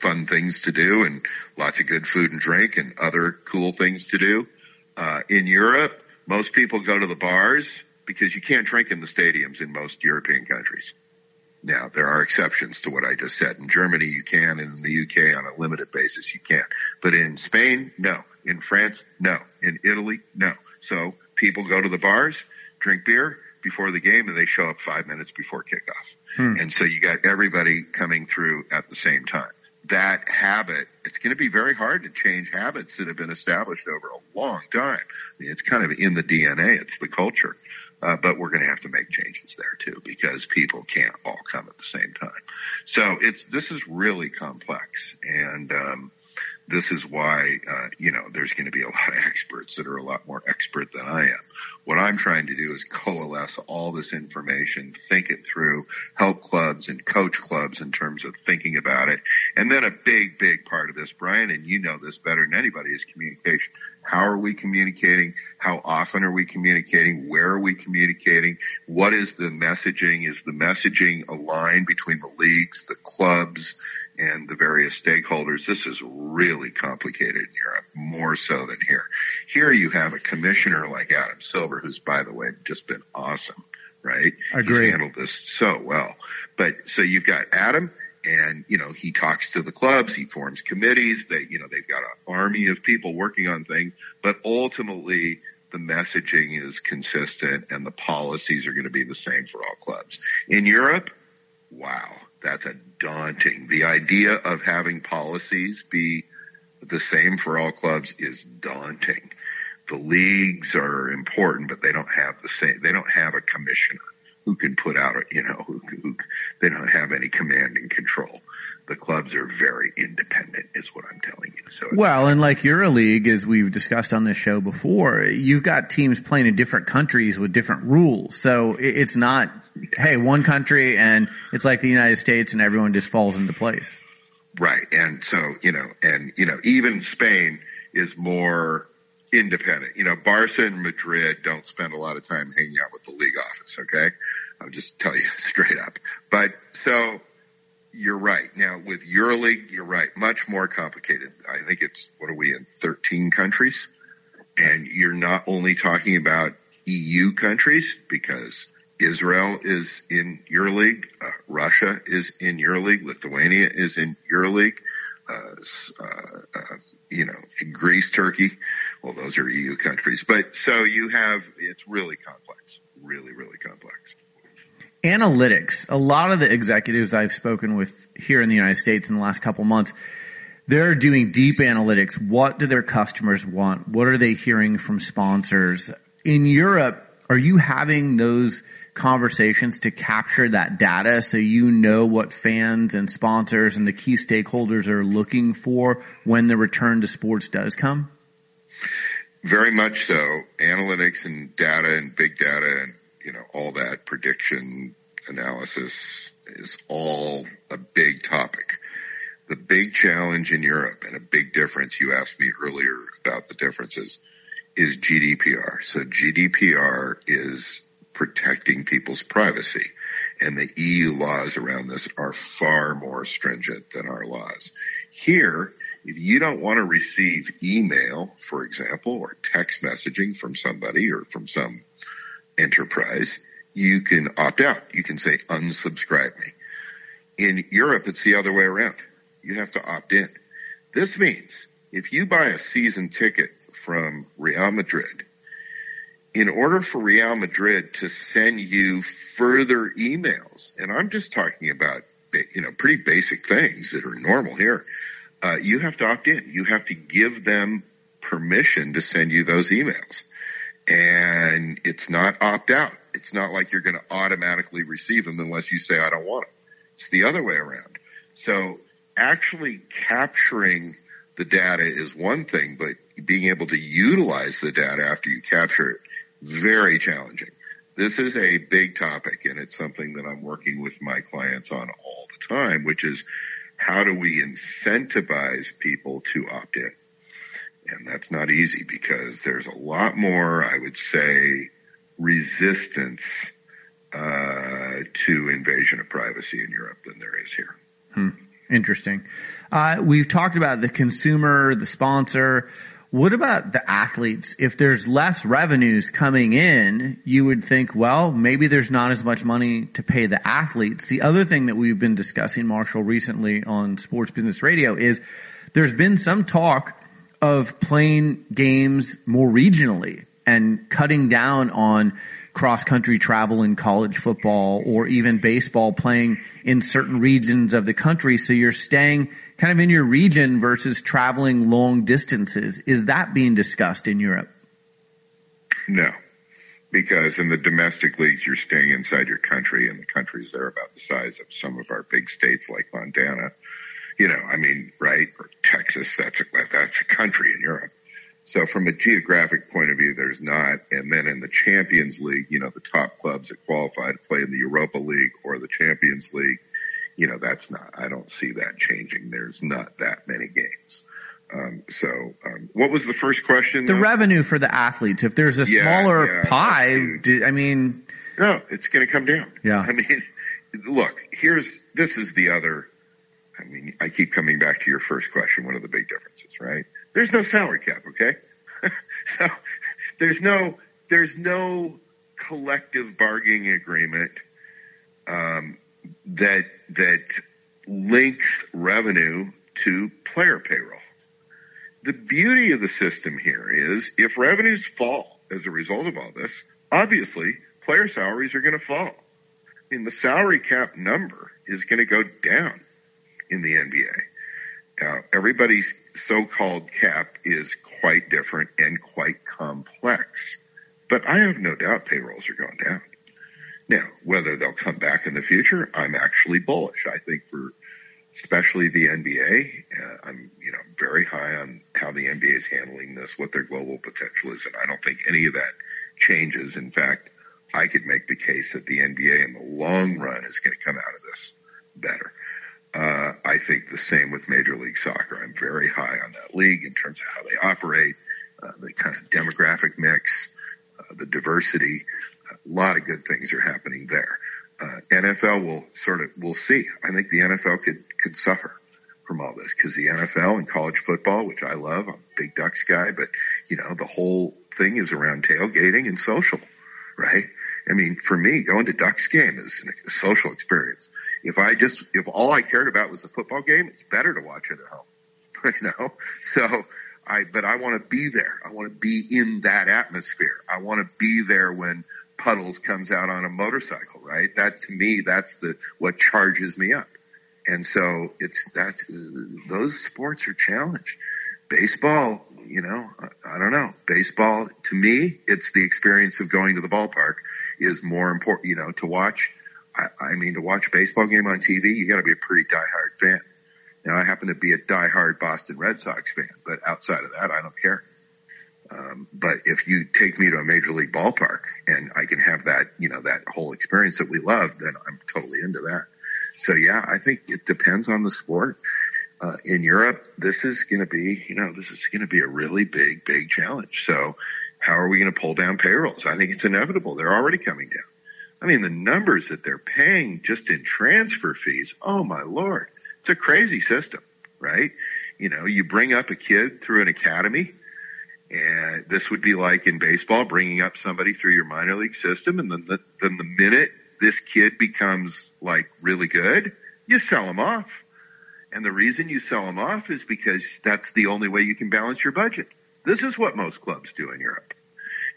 fun things to do and lots of good food and drink and other cool things to do. Uh, in Europe, most people go to the bars because you can't drink in the stadiums in most European countries. Now, there are exceptions to what I just said. In Germany, you can, and in the UK, on a limited basis, you can. But in Spain, no. In France, no. In Italy, no. So people go to the bars, drink beer, before the game and they show up five minutes before kickoff. Hmm. And so you got everybody coming through at the same time. That habit, it's going to be very hard to change habits that have been established over a long time. I mean, it's kind of in the DNA. It's the culture. Uh, but we're going to have to make changes there too because people can't all come at the same time. So it's, this is really complex and, um, this is why, uh, you know, there's going to be a lot of experts that are a lot more expert than I am. What I'm trying to do is coalesce all this information, think it through, help clubs and coach clubs in terms of thinking about it. And then a big, big part of this, Brian, and you know this better than anybody is communication. How are we communicating? How often are we communicating? Where are we communicating? What is the messaging? Is the messaging aligned between the leagues, the clubs, and the various stakeholders. This is really complicated in Europe, more so than here. Here you have a commissioner like Adam Silver, who's by the way just been awesome, right? I agree. He's handled this so well. But so you've got Adam and, you know, he talks to the clubs, he forms committees, they, you know, they've got an army of people working on things, but ultimately the messaging is consistent and the policies are going to be the same for all clubs. In Europe, wow, that's a daunting. The idea of having policies be the same for all clubs is daunting. The leagues are important, but they don't have the same, they don't have a commissioner who can put out, a, you know, who, who, they don't have any command and control. The clubs are very independent is what I'm telling you. So well, and like EuroLeague, as we've discussed on this show before, you've got teams playing in different countries with different rules. So it's not hey, one country and it's like the United States and everyone just falls into place. Right. And so, you know, and, you know, even Spain is more independent. You know, Barca and Madrid don't spend a lot of time hanging out with the league office. Okay. I'll just tell you [laughs] straight up. But so you're right. Now with EuroLeague, you're right. Much more complicated. I think it's, what are we in 13 countries? And you're not only talking about EU countries because Israel is in EuroLeague. Uh, Russia is in EuroLeague. Lithuania is in EuroLeague. Uh, uh, uh, you know, Greece, Turkey. Well, those are EU countries. But so you have, it's really complex. Really, really complex. Analytics. A lot of the executives I've spoken with here in the United States in the last couple months, they're doing deep analytics. What do their customers want? What are they hearing from sponsors? In Europe, are you having those conversations to capture that data so you know what fans and sponsors and the key stakeholders are looking for when the return to sports does come? very much so. Analytics and data and big data and, you know, all that prediction analysis is all a big topic. The big challenge in Europe and a big difference, you asked me earlier about the differences, is GDPR. So GDPR is protecting people's privacy and the EU laws around this are far more stringent than our laws. Here, if you don't want to receive email, for example, or text messaging from somebody or from some enterprise, you can opt out. You can say unsubscribe me. In Europe, it's the other way around. You have to opt in. This means if you buy a season ticket from Real Madrid, in order for Real Madrid to send you further emails, and I'm just talking about, you know, pretty basic things that are normal here, uh, you have to opt in. You have to give them permission to send you those emails. And it's not opt out. It's not like you're going to automatically receive them unless you say, I don't want them. It's the other way around. So actually capturing the data is one thing, but being able to utilize the data after you capture it, very challenging. This is a big topic and it's something that I'm working with my clients on all the time, which is how do we incentivize people to opt in? And that's not easy because there's a lot more, I would say, resistance uh, to invasion of privacy in Europe than there is here. Hmm. Interesting. Uh, we've talked about the consumer, the sponsor. What about the athletes? If there's less revenues coming in, you would think, well, maybe there's not as much money to pay the athletes. The other thing that we've been discussing, Marshall, recently on Sports Business Radio is there's been some talk of playing games more regionally and cutting down on cross country travel in college football or even baseball playing in certain regions of the country. So you're staying kind of in your region versus traveling long distances. Is that being discussed in Europe? No, because in the domestic leagues, you're staying inside your country and the countries there about the size of some of our big states like Montana. You know, I mean, right? Or Texas, that's a, that's a country in Europe. So from a geographic point of view, there's not. And then in the Champions League, you know, the top clubs that qualify to play in the Europa League or the Champions League, you know, that's not, I don't see that changing. There's not that many games. Um, so, um, what was the first question? The though? revenue for the athletes. If there's a yeah, smaller yeah, pie, I mean, no, it's going to come down. Yeah. I mean, look, here's, this is the other, I mean, I keep coming back to your first question. One of the big differences, right? There's no salary cap, okay? [laughs] so there's no there's no collective bargaining agreement um, that that links revenue to player payroll. The beauty of the system here is if revenues fall as a result of all this, obviously player salaries are going to fall. I mean, the salary cap number is going to go down in the NBA. Now, everybody's so-called cap is quite different and quite complex. But I have no doubt payrolls are going down. Now, whether they'll come back in the future, I'm actually bullish. I think for especially the NBA, uh, I'm you know very high on how the NBA is handling this, what their global potential is, and I don't think any of that changes. In fact, I could make the case that the NBA in the long run is going to come out of this better. Uh, I think the same with Major League Soccer. I'm very high on that league in terms of how they operate, uh, the kind of demographic mix, uh, the diversity. A lot of good things are happening there. Uh, NFL will sort of, we'll see. I think the NFL could, could suffer from all this because the NFL and college football, which I love, I'm a big Ducks guy, but you know, the whole thing is around tailgating and social, right? I mean, for me, going to Ducks game is a social experience. If I just, if all I cared about was the football game, it's better to watch it at home. [laughs] you know? So I, but I want to be there. I want to be in that atmosphere. I want to be there when Puddles comes out on a motorcycle, right? That to me, that's the, what charges me up. And so it's that, those sports are challenged. Baseball, you know, I, I don't know. Baseball, to me, it's the experience of going to the ballpark is more important, you know, to watch I, I mean, to watch a baseball game on TV, you got to be a pretty diehard fan. Now, I happen to be a diehard Boston Red Sox fan, but outside of that, I don't care. Um, but if you take me to a major league ballpark and I can have that, you know, that whole experience that we love, then I'm totally into that. So yeah, I think it depends on the sport. Uh, in Europe, this is going to be, you know, this is going to be a really big, big challenge. So how are we going to pull down payrolls? I think it's inevitable. They're already coming down. I mean, the numbers that they're paying just in transfer fees. Oh my lord. It's a crazy system, right? You know, you bring up a kid through an academy and this would be like in baseball, bringing up somebody through your minor league system. And then the, then the minute this kid becomes like really good, you sell him off. And the reason you sell them off is because that's the only way you can balance your budget. This is what most clubs do in Europe.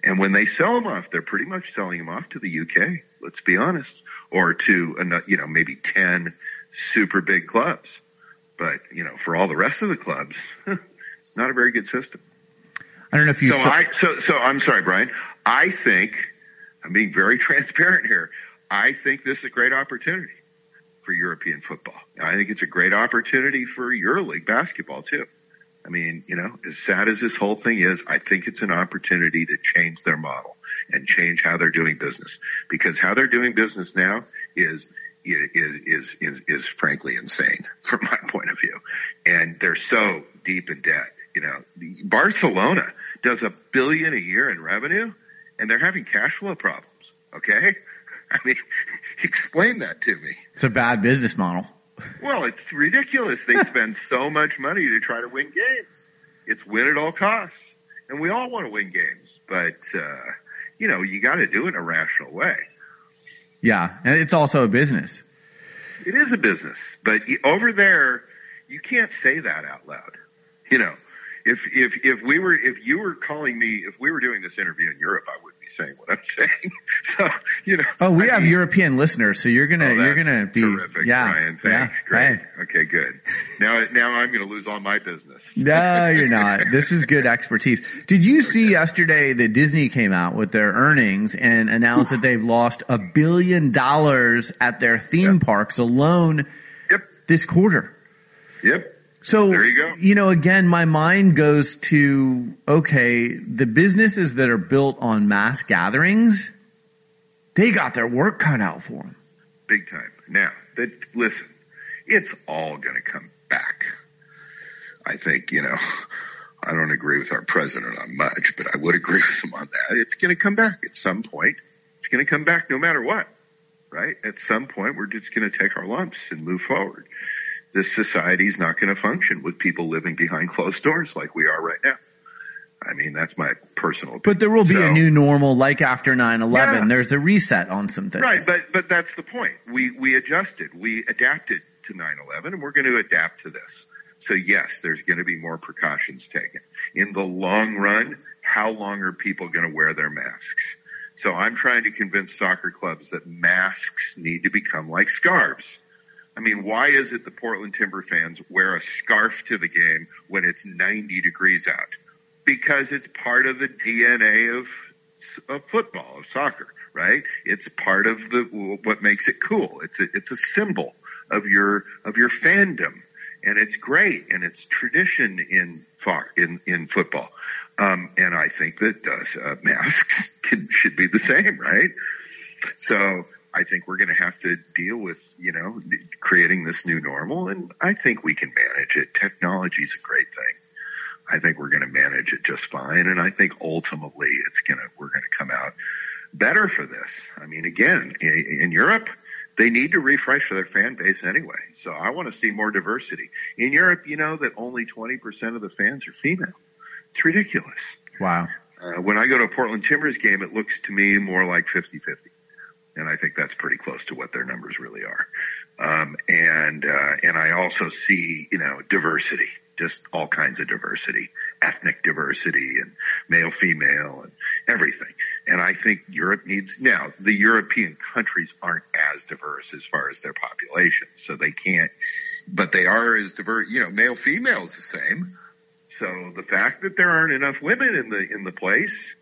And when they sell them off, they're pretty much selling them off to the UK. Let's be honest, or to you know maybe ten super big clubs. But you know, for all the rest of the clubs, [laughs] not a very good system. I don't know if you. So saw- I so so I'm sorry, Brian. I think I'm being very [laughs] transparent here. I think this is a great opportunity for European football. I think it's a great opportunity for EuroLeague basketball too. I mean, you know, as sad as this whole thing is, I think it's an opportunity to change their model and change how they're doing business because how they're doing business now is is is is, is frankly insane [laughs] from my point of view, and they're so deep in debt. You know, Barcelona does a billion a year in revenue, and they're having cash flow problems. Okay, [laughs] I mean, [laughs] explain that to me. It's a bad business model. Well, it's ridiculous. They [laughs] spend so much money to try to win games. It's win at all costs. And we all want to win games, but, uh, you know, you got to do it in a rational way. Yeah. And it's also a business. It is a business, but over there, you can't say that out loud. You know, if, if, if we were, if you were calling me, if we were doing this interview in Europe, I would saying what I'm saying. [laughs] so, you know. Oh, we I have mean, European listeners, so you're gonna, oh, you're gonna be, terrific, yeah, Brian. Thanks. Yeah, Great. Hey. Okay, good. Now, now I'm gonna lose all my business. no, [laughs] you're not. This is good expertise. Did you see yesterday that Disney came out with their earnings and announced that they've lost a billion dollars at their theme yep. parks alone yep. this quarter? Yep. So there you go. You know, again, my mind goes to okay, the businesses that are built on mass gatherings, they got their work cut out for them. Big time. Now, that listen, it's all going to come back. I think you know. I don't agree with our president on much, but I would agree [laughs] with him on that. It's going to come back at some point. It's going to come back no matter what, right? At some point, we're just going to take our lumps and move forward this society is not going to function with people living behind closed doors like we are right now. I mean, that's my personal opinion. But there will be so, a new normal like after 9-11. Yeah. There's a reset on some things. Right, but, but that's the point. We, we adjusted. We adapted to 9-11 and we're going to adapt to this. So yes, there's going to be more precautions taken. In the long run, how long are people going to wear their masks? So I'm trying to convince soccer clubs that masks need to become like scarves. I mean, why is it the Portland Timber fans wear a scarf to the game when it's 90 degrees out? Because it's part of the DNA of, of football, of soccer, right? It's part of the, what makes it cool. It's a, it's a symbol of your, of your fandom. And it's great and it's tradition in far, in, in football. Um, and I think that, uh, masks [laughs] can, should be the same, right? So, I think we're going to have to deal with, you know, creating this new normal. And I think we can manage it. Technology is a great thing. I think we're going to manage it just fine. And I think ultimately it's going to, we're going to come out better for this. I mean, again, in, in Europe, they need to refresh their fan base anyway. So I want to see more diversity. In Europe, you know that only 20% of the fans are female. It's ridiculous. Wow. Uh, when I go to a Portland Timbers game, it looks to me more like 50-50 and I think that's pretty close to what their numbers really are. Um, and uh, and I also see you know diversity, just all kinds of diversity, ethnic diversity, and male, female, and everything. And I think Europe needs now the European countries aren't as diverse as far as their population, so they can't, but they are as diverse. You know, male, female is the same. So the fact that there aren't enough women in the in the place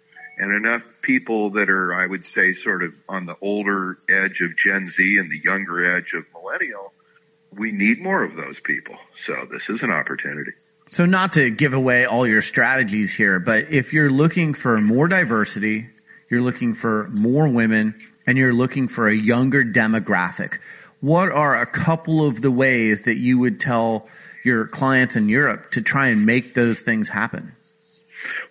and enough people that are, I would say, sort of on the older edge of Gen Z and the younger edge of millennial, we need more of those people. So this is an opportunity. So not to give away all your strategies here, but if you're looking for more diversity, you're looking for more women, and you're looking for a younger demographic, what are a couple of the ways that you would tell your clients in Europe to try and make those things happen?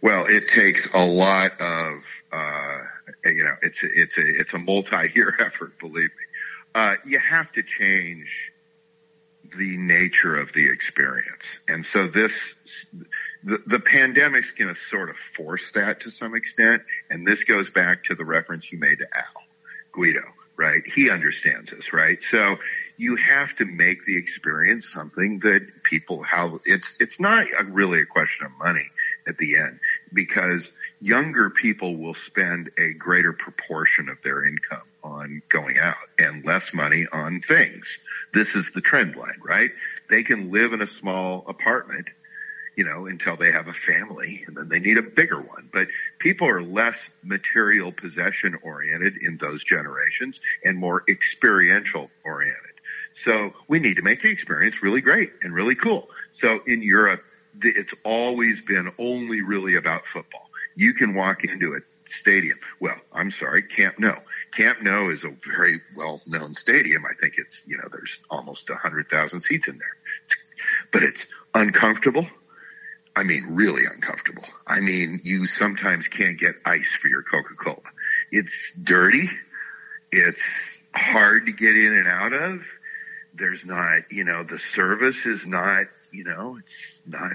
Well, it takes a lot of, uh, you know, it's it's a, it's a multi-year [laughs] effort, believe me. Uh, you have to change the nature of the experience. And so this, the, the pandemic's going to sort of force that to some extent. And this goes back to the reference you made to Al Guido, right? He understands this, right? So you have to make the experience something that people, how it's, it's not a, really a question of money at the end because younger people will spend a greater proportion of their income on going out and less money on things. This is the trend line, right? They can live in a small apartment, you know, until they have a family and then they need a bigger one. But people are less material possession oriented in those generations and more experiential oriented. So we need to make the experience really great and really cool. So in Europe, it's always been only really about football. You can walk into a stadium. Well, I'm sorry, Camp Nou. Camp Nou is a very well known stadium. I think it's, you know, there's almost a hundred thousand seats in there, but it's uncomfortable. I mean, really uncomfortable. I mean, you sometimes can't get ice for your Coca-Cola. It's dirty. It's hard to get in and out of. There's not, you know, the service is not you know, it's not,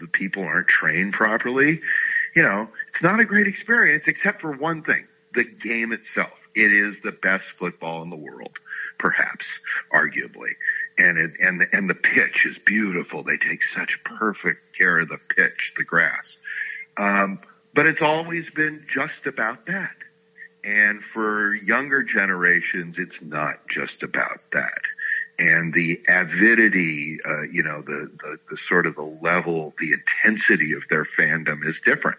the people aren't trained properly. You know, it's not a great experience except for one thing, the game itself. It is the best football in the world, perhaps, arguably. And it, and the, and the pitch is beautiful. They take such perfect care of the pitch, the grass. Um, but it's always been just about that. And for younger generations, it's not just about that and the avidity, uh, you know, the, the, the sort of the level, the intensity of their fandom is different.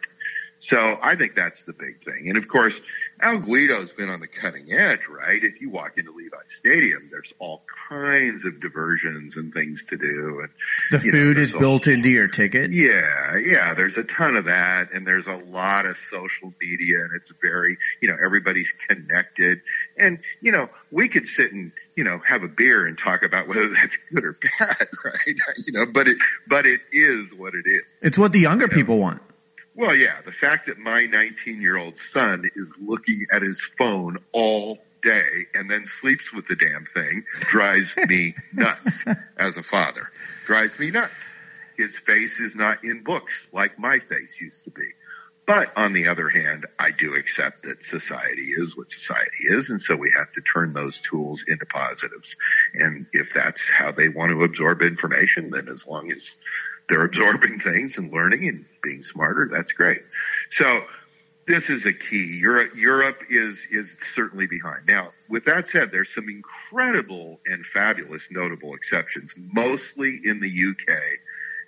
So I think that's the big thing. And of course, Al Guido's been on the cutting edge, right? If you walk into Levi Stadium, there's all kinds of diversions and things to do. And the food know, is built into your ticket. Yeah, yeah. There's a ton of that, and there's a lot of social media, and it's very, you know, everybody's connected. And you know, we could sit and you know have a beer and talk about whether [laughs] that's good or bad, [laughs] right? You know, but it, but it is what it is. It's what the younger you know? people want. Well, yeah, the fact that my 19 year old son is looking at his phone all day and then sleeps with the damn thing drives [laughs] me nuts as a father. Drives me nuts. His face is not in books like my face used to be. But on the other hand, I do accept that society is what society is, and so we have to turn those tools into positives. And if that's how they want to absorb information, then as long as they're absorbing things and learning and being smarter. That's great. So this is a key. Europe, Europe is, is certainly behind. Now, with that said, there's some incredible and fabulous notable exceptions, mostly in the UK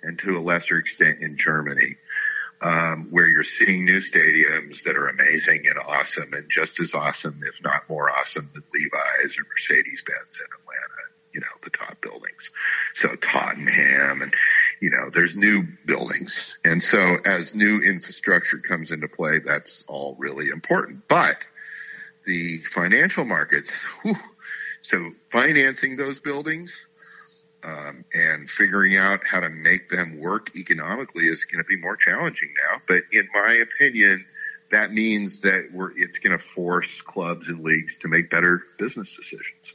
and to a lesser extent in Germany. Um, where you're seeing new stadiums that are amazing and awesome and just as awesome, if not more awesome than Levi's or Mercedes Benz in Atlanta you know, the top buildings. So Tottenham and, you know, there's new buildings. And so as new infrastructure comes into play, that's all really important. But the financial markets, whew, so financing those buildings, um, and figuring out how to make them work economically is going to be more challenging now. But in my opinion, that means that we're, it's going to force clubs and leagues to make better business decisions.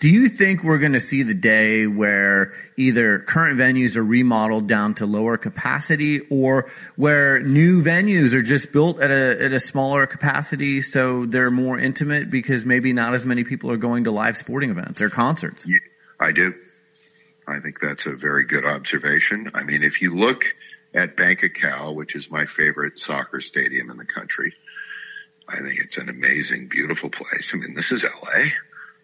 Do you think we're going to see the day where either current venues are remodeled down to lower capacity or where new venues are just built at a, at a smaller capacity so they're more intimate because maybe not as many people are going to live sporting events or concerts? Yeah, I do. I think that's a very good observation. I mean, if you look at Banc of Cal, which is my favorite soccer stadium in the country, I think it's an amazing, beautiful place. I mean, this is LA.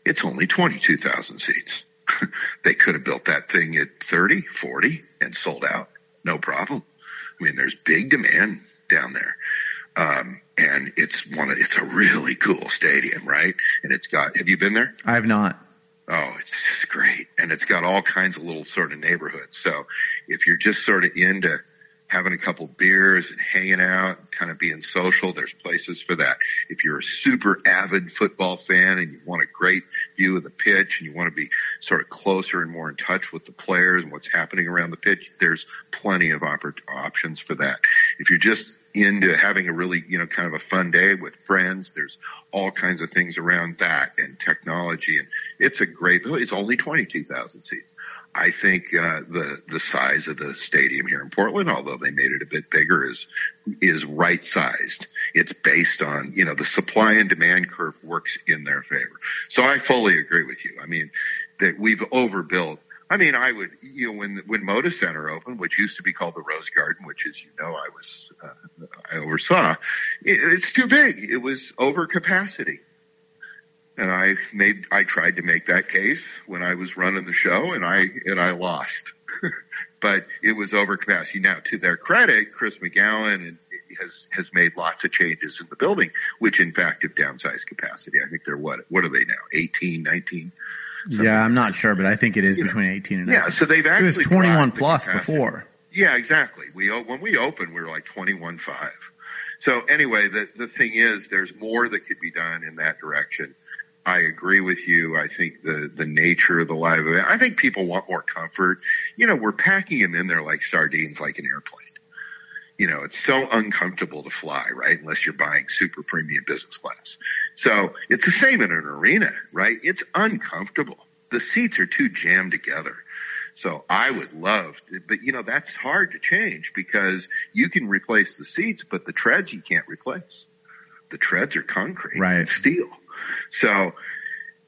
It's only 22,000 seats. [laughs] they could have built that thing at 30, 40 and sold out. No problem. I mean, there's big demand down there. Um, and it's one of, it's a really cool stadium, right? And it's got, have you been there? I have not. Oh, it's just great. And it's got all kinds of little sort of neighborhoods. So if you're just sort of into having a couple beers and hanging out, kind of being social, there's places for that. If you're a super avid football fan and you want a great view of the pitch and you want to be sort of closer and more in touch with the players and what's happening around the pitch, there's plenty of oppor- options for that. If you're just into having a really, you know, kind of a fun day with friends. There's all kinds of things around that and technology and it's a great, oh, it's only 22,000 seats. I think, uh, the, the size of the stadium here in Portland, although they made it a bit bigger is, is right sized. It's based on, you know, the supply and demand curve works in their favor. So I fully agree with you. I mean, that we've overbuilt I mean, I would, you know, when when Moda Center opened, which used to be called the Rose Garden, which, as you know, I was uh, I oversaw, it, it's too big. It was over capacity, and I made I tried to make that case when I was running the show, and I and I lost. [laughs] but it was over capacity. Now, to their credit, Chris McGowan has has made lots of changes in the building, which in fact have downsized capacity. I think they're what what are they now? 18, 19? Yeah, I'm not sure, but I think it is between 18 and 19. Yeah, so they've actually it was 21 plus before. Yeah, exactly. We when we opened, we were like twenty one five. So anyway, the the thing is, there's more that could be done in that direction. I agree with you. I think the the nature of the live event. I think people want more comfort. You know, we're packing them in there like sardines, like an airplane. You know, it's so uncomfortable to fly, right? Unless you're buying super premium business class. So it's the same in an arena, right? It's uncomfortable. The seats are too jammed together. So I would love to, but you know, that's hard to change because you can replace the seats, but the treads you can't replace. The treads are concrete Right. and steel. So,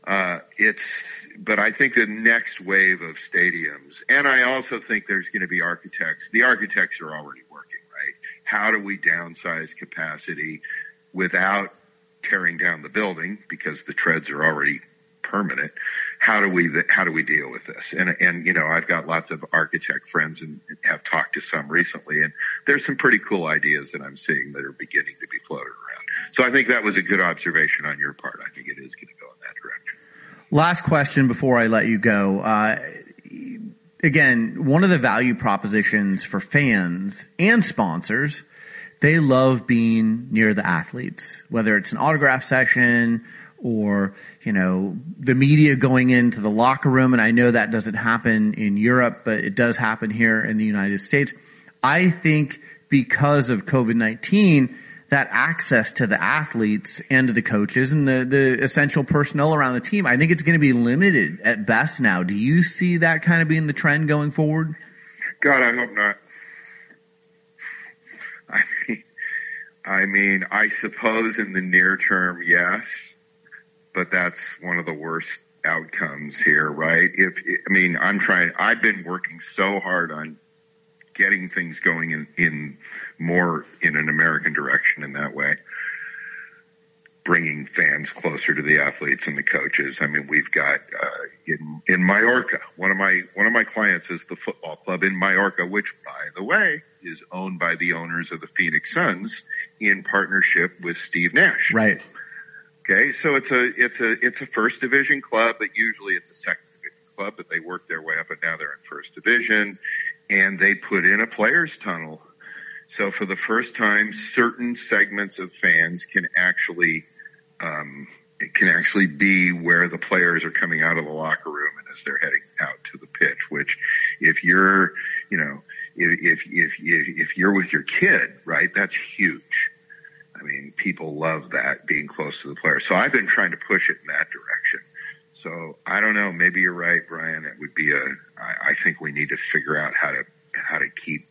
uh, it's, but I think the next wave of stadiums, and I also think there's going to be architects. The architects are already working, right? How do we downsize capacity without tearing down the building because the treads are already permanent? How do we, how do we deal with this? And, and, you know, I've got lots of architect friends and have talked to some recently and there's some pretty cool ideas that I'm seeing that are beginning to be floated around. So I think that was a good observation on your part. I think it is going to go in that direction. Last question before I let you go. Uh, again, one of the value propositions for fans and sponsors, they love being near the athletes, whether it's an autograph session or, you know, the media going into the locker room. And I know that doesn't happen in Europe, but it does happen here in the United States. I think because of COVID-19, that access to the athletes and the coaches and the, the essential personnel around the team, I think it's going to be limited at best now. Do you see that kind of being the trend going forward? God, I hope not. [laughs] I mean, I mean, I suppose in the near term, yes, but that's one of the worst outcomes here, right? If, I mean, I'm trying, I've been working so hard on getting things going in, in more in an American direction in that way. Bringing fans closer to the athletes and the coaches. I mean, we've got, uh, in, in Mallorca, one of my, one of my clients is the football club in Mallorca, which by the way is owned by the owners of the Phoenix Suns in partnership with Steve Nash. Right. Okay, so it's a it's a it's a first division club, but usually it's a second division club, but they work their way up and now they're in first division and they put in a players tunnel. So for the first time, certain segments of fans can actually um, it can actually be where the players are coming out of the locker room and as they're heading out to the pitch. Which, if you're, you know, if if if if, you're with your kid, right, that's huge. I mean, people love that being close to the player. So I've been trying to push it in that direction. So I don't know. Maybe you're right, Brian. It would be a. I, I think we need to figure out how to how to keep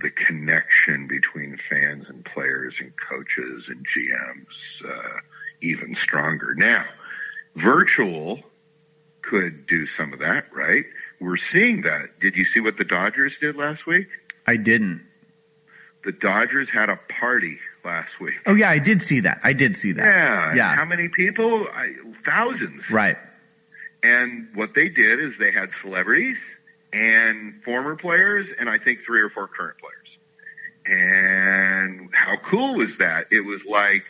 the connection between fans and players and coaches and GMs uh, even stronger. Now, virtual could do some of that, right? We're seeing that. Did you see what the Dodgers did last week? I didn't. The Dodgers had a party last week. Oh yeah, I did see that. I did see that. Yeah. Yeah. How many people? I, thousands. Right. And what they did is they had celebrities and former players and I think three or four current players. And how cool was that? It was like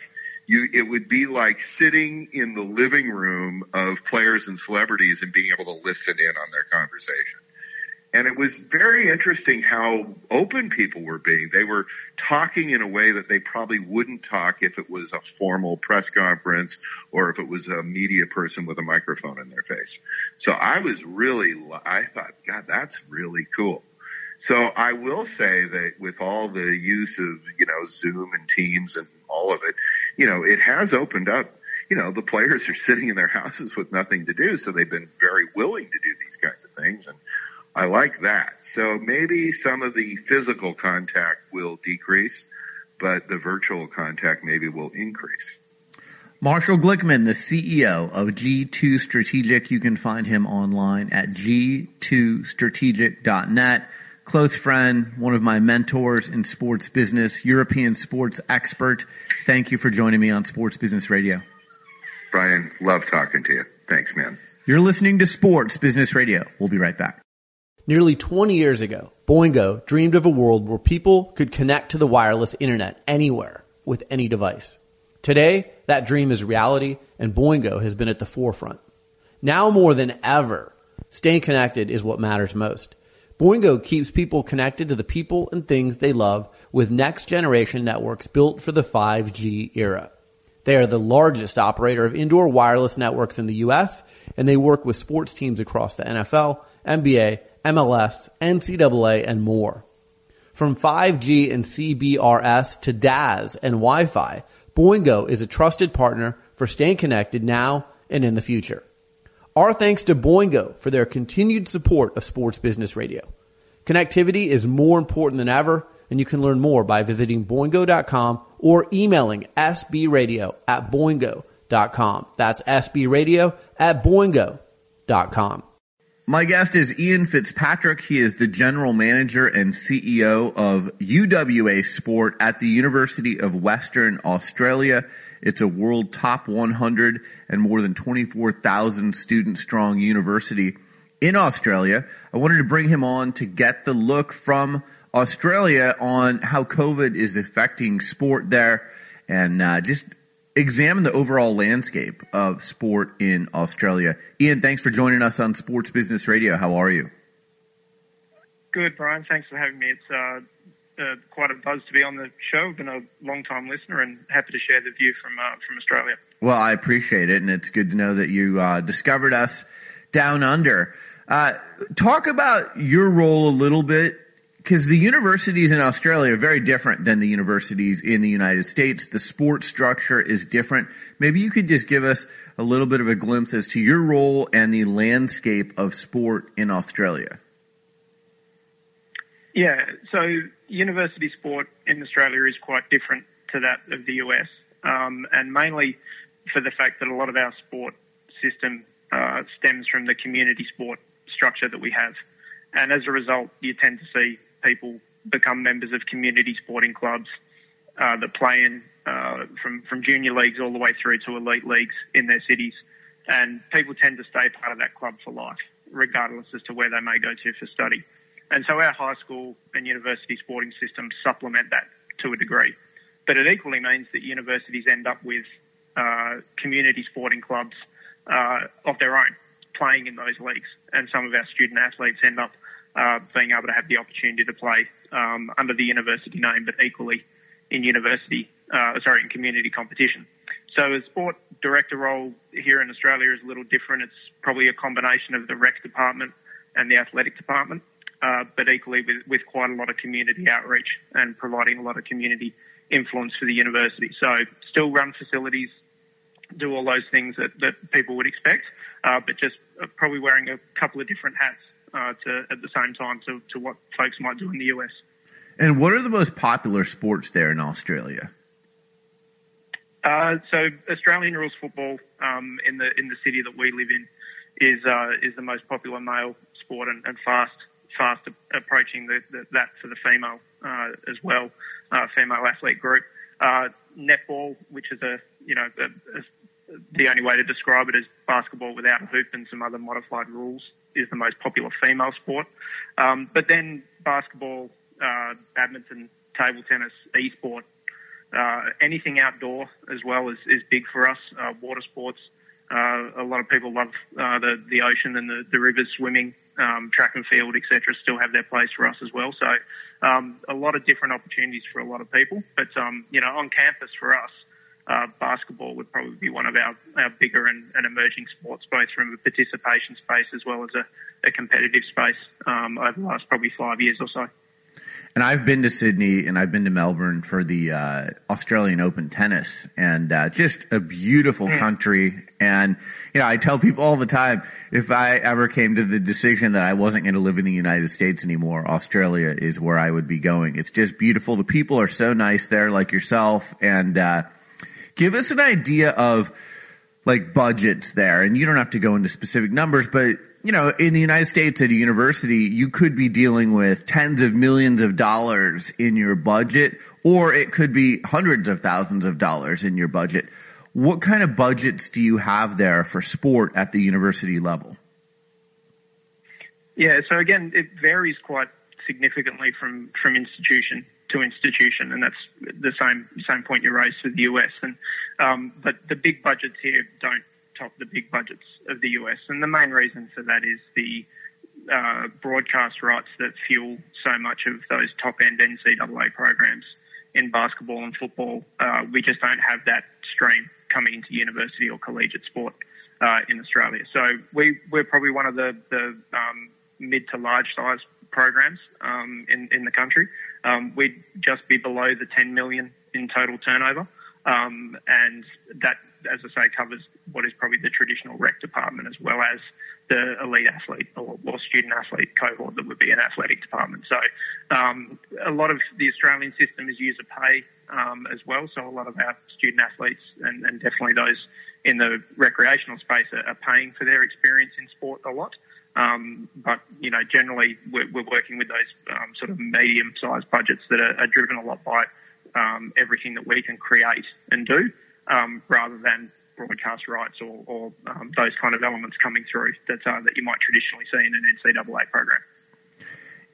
you, it would be like sitting in the living room of players and celebrities and being able to listen in on their conversation. And it was very interesting how open people were being. They were talking in a way that they probably wouldn't talk if it was a formal press conference or if it was a media person with a microphone in their face. So I was really, I thought, God, that's really cool. So I will say that with all the use of, you know, Zoom and Teams and all of it, you know, it has opened up, you know, the players are [laughs] sitting in their houses with nothing to do. So they've been very willing to do these kinds of things. And I like that. So maybe some of the physical contact will decrease, but the virtual contact maybe will increase. Marshall Glickman, the CEO of G2 Strategic. You can find him online at g2strategic.net. Close friend, one of my mentors in sports business, European sports expert. Thank you for joining me on Sports Business Radio. Brian, love talking to you. Thanks, man. You're listening to Sports Business Radio. We'll be right back. Nearly 20 years ago, Boingo dreamed of a world where people could connect to the wireless internet anywhere with any device. Today, that dream is reality and Boingo has been at the forefront. Now more than ever, staying connected is what matters most. Boingo keeps people connected to the people and things they love with next generation networks built for the 5G era. They are the largest operator of indoor wireless networks in the US and they work with sports teams across the NFL, NBA, MLS, NCAA, and more. From 5G and CBRS to DAS and Wi-Fi, Boingo is a trusted partner for staying connected now and in the future. Our thanks to Boingo for their continued support of Sports Business Radio. Connectivity is more important than ever, and you can learn more by visiting boingo.com or emailing sbradio at boingo.com. That's sbradio at boingo.com. My guest is Ian Fitzpatrick. He is the general manager and CEO of UWA Sport at the University of Western Australia. It's a world top 100 and more than 24,000 student strong university in Australia. I wanted to bring him on to get the look from Australia on how COVID is affecting sport there and uh, just examine the overall landscape of sport in Australia. Ian, thanks for joining us on Sports Business Radio. How are you? Good, Brian. Thanks for having me. It's uh, uh, quite a buzz to be on the show. I've been a long time listener and happy to share the view from uh, from Australia. Well, I appreciate it, and it's good to know that you uh, discovered us down under. Uh, talk about your role a little bit because the universities in Australia are very different than the universities in the United States. The sport structure is different. Maybe you could just give us a little bit of a glimpse as to your role and the landscape of sport in Australia. Yeah, so university sport in Australia is quite different to that of the US, um, and mainly for the fact that a lot of our sport system uh, stems from the community sport structure that we have. And as a result, you tend to see people become members of community sporting clubs uh, that play in uh, from from junior leagues all the way through to elite leagues in their cities, and people tend to stay part of that club for life, regardless as to where they may go to for study. And so our high school and university sporting systems supplement that to a degree, but it equally means that universities end up with uh, community sporting clubs uh, of their own playing in those leagues, and some of our student athletes end up uh, being able to have the opportunity to play um, under the university name, but equally in university, uh, sorry, in community competition. So a sport director role here in Australia is a little different. It's probably a combination of the rec department and the athletic department, uh, but equally with, with quite a lot of community outreach and providing a lot of community influence for the university. So still run facilities, do all those things that, that people would expect, uh, but just probably wearing a couple of different hats uh, to at the same time to, to what folks might do in the US. And what are the most popular sports there in Australia? Uh, so Australian rules football um, in the in the city that we live in is uh, is the most popular male sport and, and fast fast approaching the, the, that for the female uh, as well, uh, female athlete group. Uh, netball, which is a you know a, a, the only way to describe it is basketball without a hoop and some other modified rules is the most popular female sport. Um, but then basketball, uh, badminton, table tennis, e-sport Uh, anything outdoor as well is, is big for us. Uh, water sports. Uh, a lot of people love uh, the the ocean and the, the rivers, swimming, um, track and field, etc. Still have their place for us as well. So um, a lot of different opportunities for a lot of people. But um, you know, on campus for us, uh, basketball would probably be one of our, our bigger and, and emerging sports, both from a participation space as well as a, a competitive space um, over the last probably five years or so. And I've been to Sydney and I've been to Melbourne for the uh, Australian Open tennis, and uh, just a beautiful Mm. country. And you know, I tell people all the time, if I ever came to the decision that I wasn't going to live in the United States anymore, Australia is where I would be going. It's just beautiful. The people are so nice there, like yourself, and uh, give us an idea of like budgets there. And you don't have to go into specific numbers, but you know, in the United States at a university, you could be dealing with tens of millions of dollars in your budget, or it could be hundreds of thousands of dollars in your budget. What kind of budgets do you have there for sport at the university level? Yeah, so again, it varies quite significantly from, from institution to institution, and that's the same same point you raised for the US. And um, but the big budgets here don't top the big budgets of the US, and the main reason for that is the uh, broadcast rights that fuel so much of those top end NCAA programs in basketball and football. Uh, we just don't have that stream coming into university or collegiate sport uh, in Australia. So we we're probably one of the the um, mid to large size programs um, in in the country. Um, we'd just be below the 10 million in total turnover, um, and that, as I say, covers what is probably the traditional rec department as well as the elite athlete or, or student athlete cohort that would be an athletic department. So um, a lot of the Australian system is user pay um, as well. So a lot of our student athletes and, and definitely those in the recreational space are, are paying for their experience in sport a lot. Um, but you know, generally we're, we're working with those um, sort of medium-sized budgets that are, are driven a lot by um, everything that we can create and do, um, rather than broadcast rights or, or um, those kind of elements coming through that uh, that you might traditionally see in an NCAA program.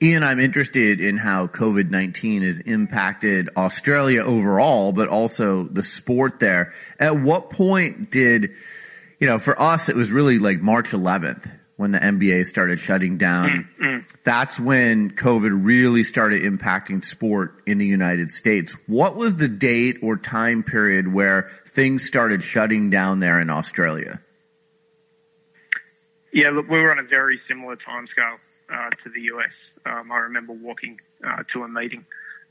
Ian, I'm interested in how COVID-19 has impacted Australia overall, but also the sport there. At what point did, you know, for us, it was really like March 11th when the NBA started shutting down. That's when COVID really started impacting sport in the United States. What was the date or time period where things started shutting down there in Australia? Yeah, look, we were on a very similar timescale uh, to the US. Um, I remember walking uh, to a meeting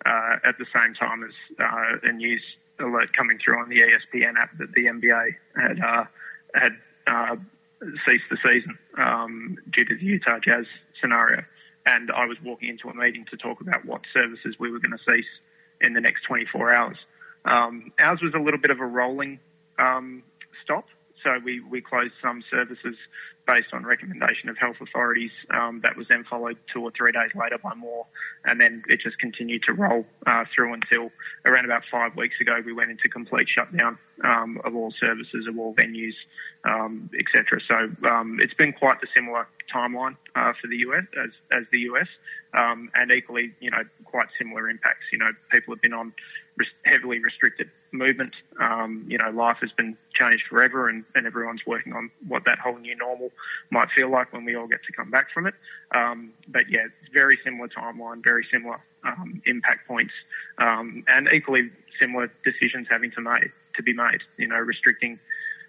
uh, at the same time as uh, a news alert coming through on the ESPN app that the NBA had uh, had ceased the season um, due to the Utah Jazz scenario. And I was walking into a meeting to talk about what services we were going to cease in the next 24 hours. Um, ours was a little bit of a rolling um, stop. So we, we closed some services based on recommendation of health authorities. Um, that was then followed two or three days later by more, and then it just continued to roll uh, through until around about five weeks ago we went into complete shutdown um, of all services, of all venues, um, etc. So um, it's been quite a similar timeline uh, for the US as, as the US, um, and equally, you know, quite similar impacts. You know, people have been on heavily restricted movement. Um, you know, life has been changed forever, and, and everyone's working on what that whole new normal might feel like when we all get to come back from it. Um, but yeah, very similar timeline, very similar um, impact points, um, and equally similar decisions having to made to be made. You know, restricting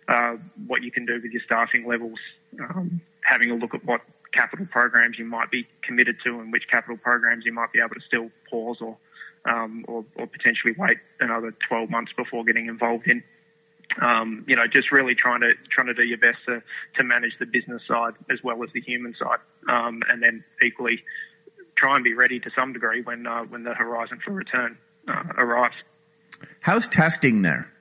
uh, what you can do with your staffing levels, um, having a look at what capital programs you might be committed to and which capital programs you might be able to still pause or um, or, or potentially wait another 12 months before getting involved in. Um, you know, just really trying to trying to do your best to, to manage the business side as well as the human side, um, and then equally try and be ready to some degree when uh, when the horizon for return uh, arrives. How's testing there?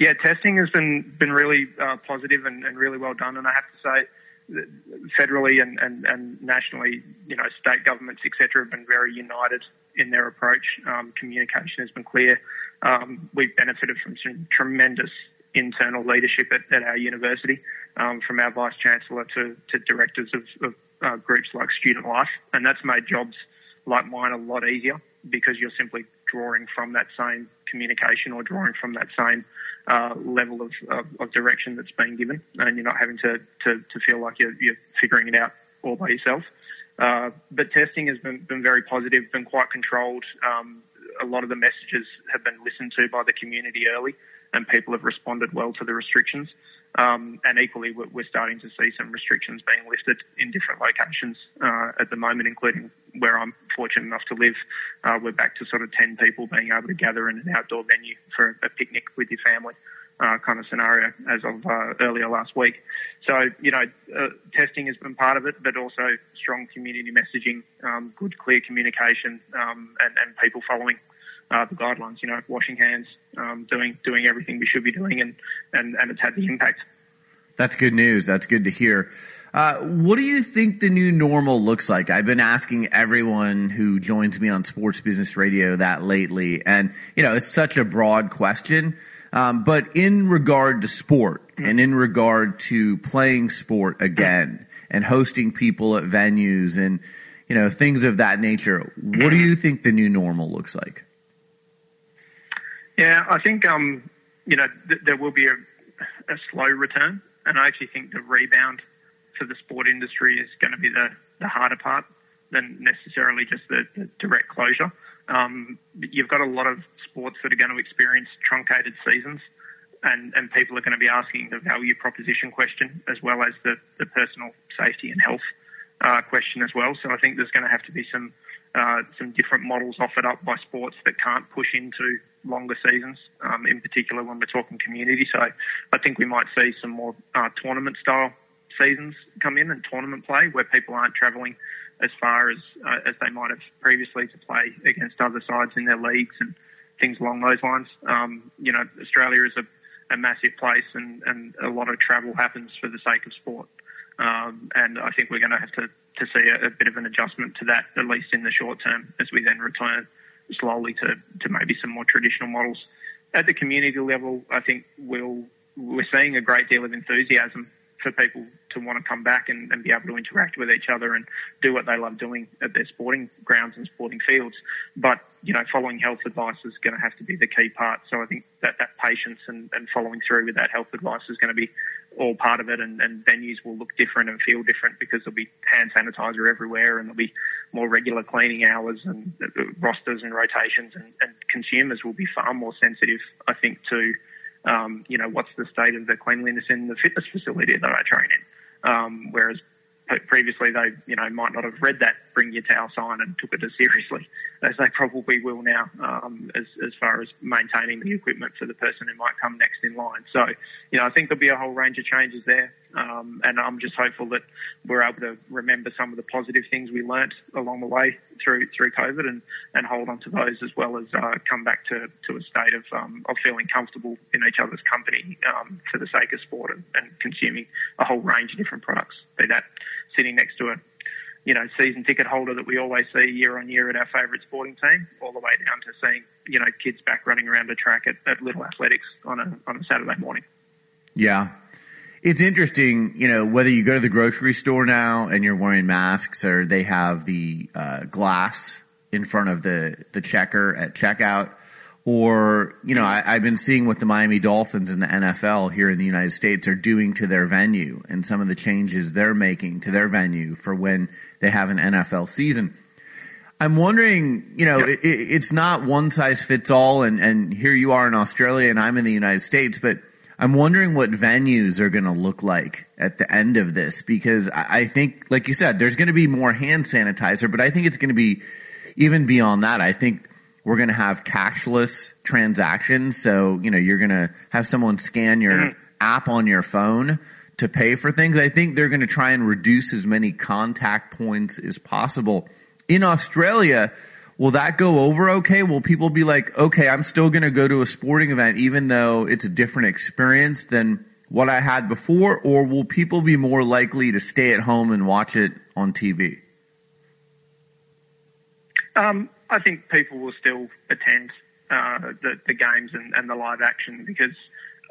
Yeah, testing has been been really uh, positive and, and really well done, and I have to say federally and, and, and nationally, you know, state governments, etc., have been very united in their approach. Um, communication has been clear. Um, we've benefited from some tremendous internal leadership at, at our university, um, from our vice chancellor to, to directors of, of uh, groups like Student Life, and that's made jobs like mine a lot easier because you're simply drawing from that same communication or drawing from that same uh, level of, of, of, direction that's being given, and you're not having to, to, to feel like you're, you're figuring it out all by yourself. Uh, but testing has been, been very positive, been quite controlled. Um, a lot of the messages have been listened to by the community early, and people have responded well to the restrictions. Um, and equally, we're, we're, starting to see some restrictions being lifted in different locations uh, at the moment, including where I'm fortunate enough to live. Uh, we're back to sort of 10 people being able to gather in an outdoor venue for a picnic with your family. Uh, kind of scenario as of uh, earlier last week. So, you know, uh, testing has been part of it, but also strong community messaging, um, good, clear communication, um, and, and people following uh, the guidelines. You know, washing hands, um, doing doing everything we should be doing, and, and and it's had the impact. That's good news. That's good to hear. Uh, what do you think the new normal looks like? I've been asking everyone who joins me on Sports Business Radio that lately, and you know, it's such a broad question. Um, but in regard to sport and in regard to playing sport again and hosting people at venues and you know things of that nature, what do you think the new normal looks like? Yeah, I think um, you know th- there will be a, a, slow return, and I actually think the rebound for the sport industry is going to be the, the harder part than necessarily just the, the direct closure. Um, you've got a lot of sports that are going to experience truncated seasons, and, and people are going to be asking the value proposition question as well as the, the personal safety and health uh, question as well. So I think there's going to have to be some uh, some different models offered up by sports that can't push into longer seasons, um, in particular when we're talking community. So I think we might see some more uh, tournament style seasons come in and tournament play where people aren't travelling as far as uh, as they might have previously to play against other sides in their leagues and things along those lines. Um, you know, Australia is a, a massive place and, and a lot of travel happens for the sake of sport. Um, and I think we're going to have to, to see a, a, bit of an adjustment to that, at least in the short term, as we then return slowly to, to maybe some more traditional models. At the community level, I think we'll, we're seeing a great deal of enthusiasm for people to want to come back and, and, be able to interact with each other and do what they love doing at their sporting grounds and sporting fields. But, you know, following health advice is going to have to be the key part. So I think that, that patience and, and following through with that health advice is going to be all part of it and, and venues will look different and feel different because there'll be hand sanitizer everywhere and there'll be more regular cleaning hours and rosters and rotations and, and consumers will be far more sensitive, I think, to, um, you know, what's the state of the cleanliness in the fitness facility that I train in. Um, whereas previously they, you know, might not have read that bring your towel sign and took it as seriously as they probably will now, um, as, as far as maintaining the equipment for the person who might come next in line. So, you know, I think there'll be a whole range of changes there. Um, and I'm just hopeful that we're able to remember some of the positive things we learnt along the way through through COVID and, and hold on to those as well as uh, come back to, to a state of um, of feeling comfortable in each other's company um, for the sake of sport and, and consuming a whole range of different products. Be that sitting next to a you know season ticket holder that we always see year on year at our favourite sporting team, all the way down to seeing you know kids back running around a track at, at Little Athletics on a on a Saturday morning. Yeah. It's interesting, you know, whether you go to the grocery store now and you're wearing masks or they have the uh, glass in front of the, the checker at checkout or, you know, I, have been seeing what the Miami Dolphins and the NFL here in the United States are doing to their venue and some of the changes they're making to their venue for when they have an NFL season. I'm wondering, you know, yeah. it, it's not one size fits all and, and here you are in Australia and I'm in the United States, but I'm wondering what venues are going to look like at the end of this because I think, like you said, there's going to be more hand sanitizer, but I think it's going to be even beyond that. I think we're going to have cashless transactions. So, you know, you're going to have someone scan your mm-hmm. app on your phone to pay for things. I think they're going to try and reduce as many contact points as possible. In Australia, will that go over okay? Will people be like, okay, I'm still going to go to a sporting event even though it's a different experience than what I had before? Or will people be more likely to stay at home and watch it on TV? Um, I think people will still attend uh, the, the games and, and the live action because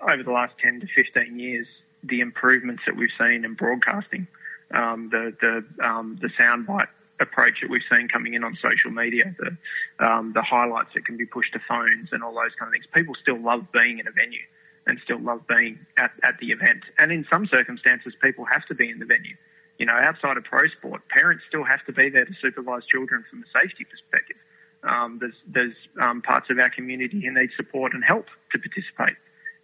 over the last 10 to 15 years, the improvements that we've seen in broadcasting, um, the the um, the soundbite approach that we've seen coming in on social media, the um, the highlights that can be pushed to phones and all those kind of things. People still love being in a venue and still love being at, at the event. And in some circumstances, people have to be in the venue. You know, outside of pro sport, parents still have to be there to supervise children from a safety perspective. Um, there's there's um, parts of our community who need support and help to participate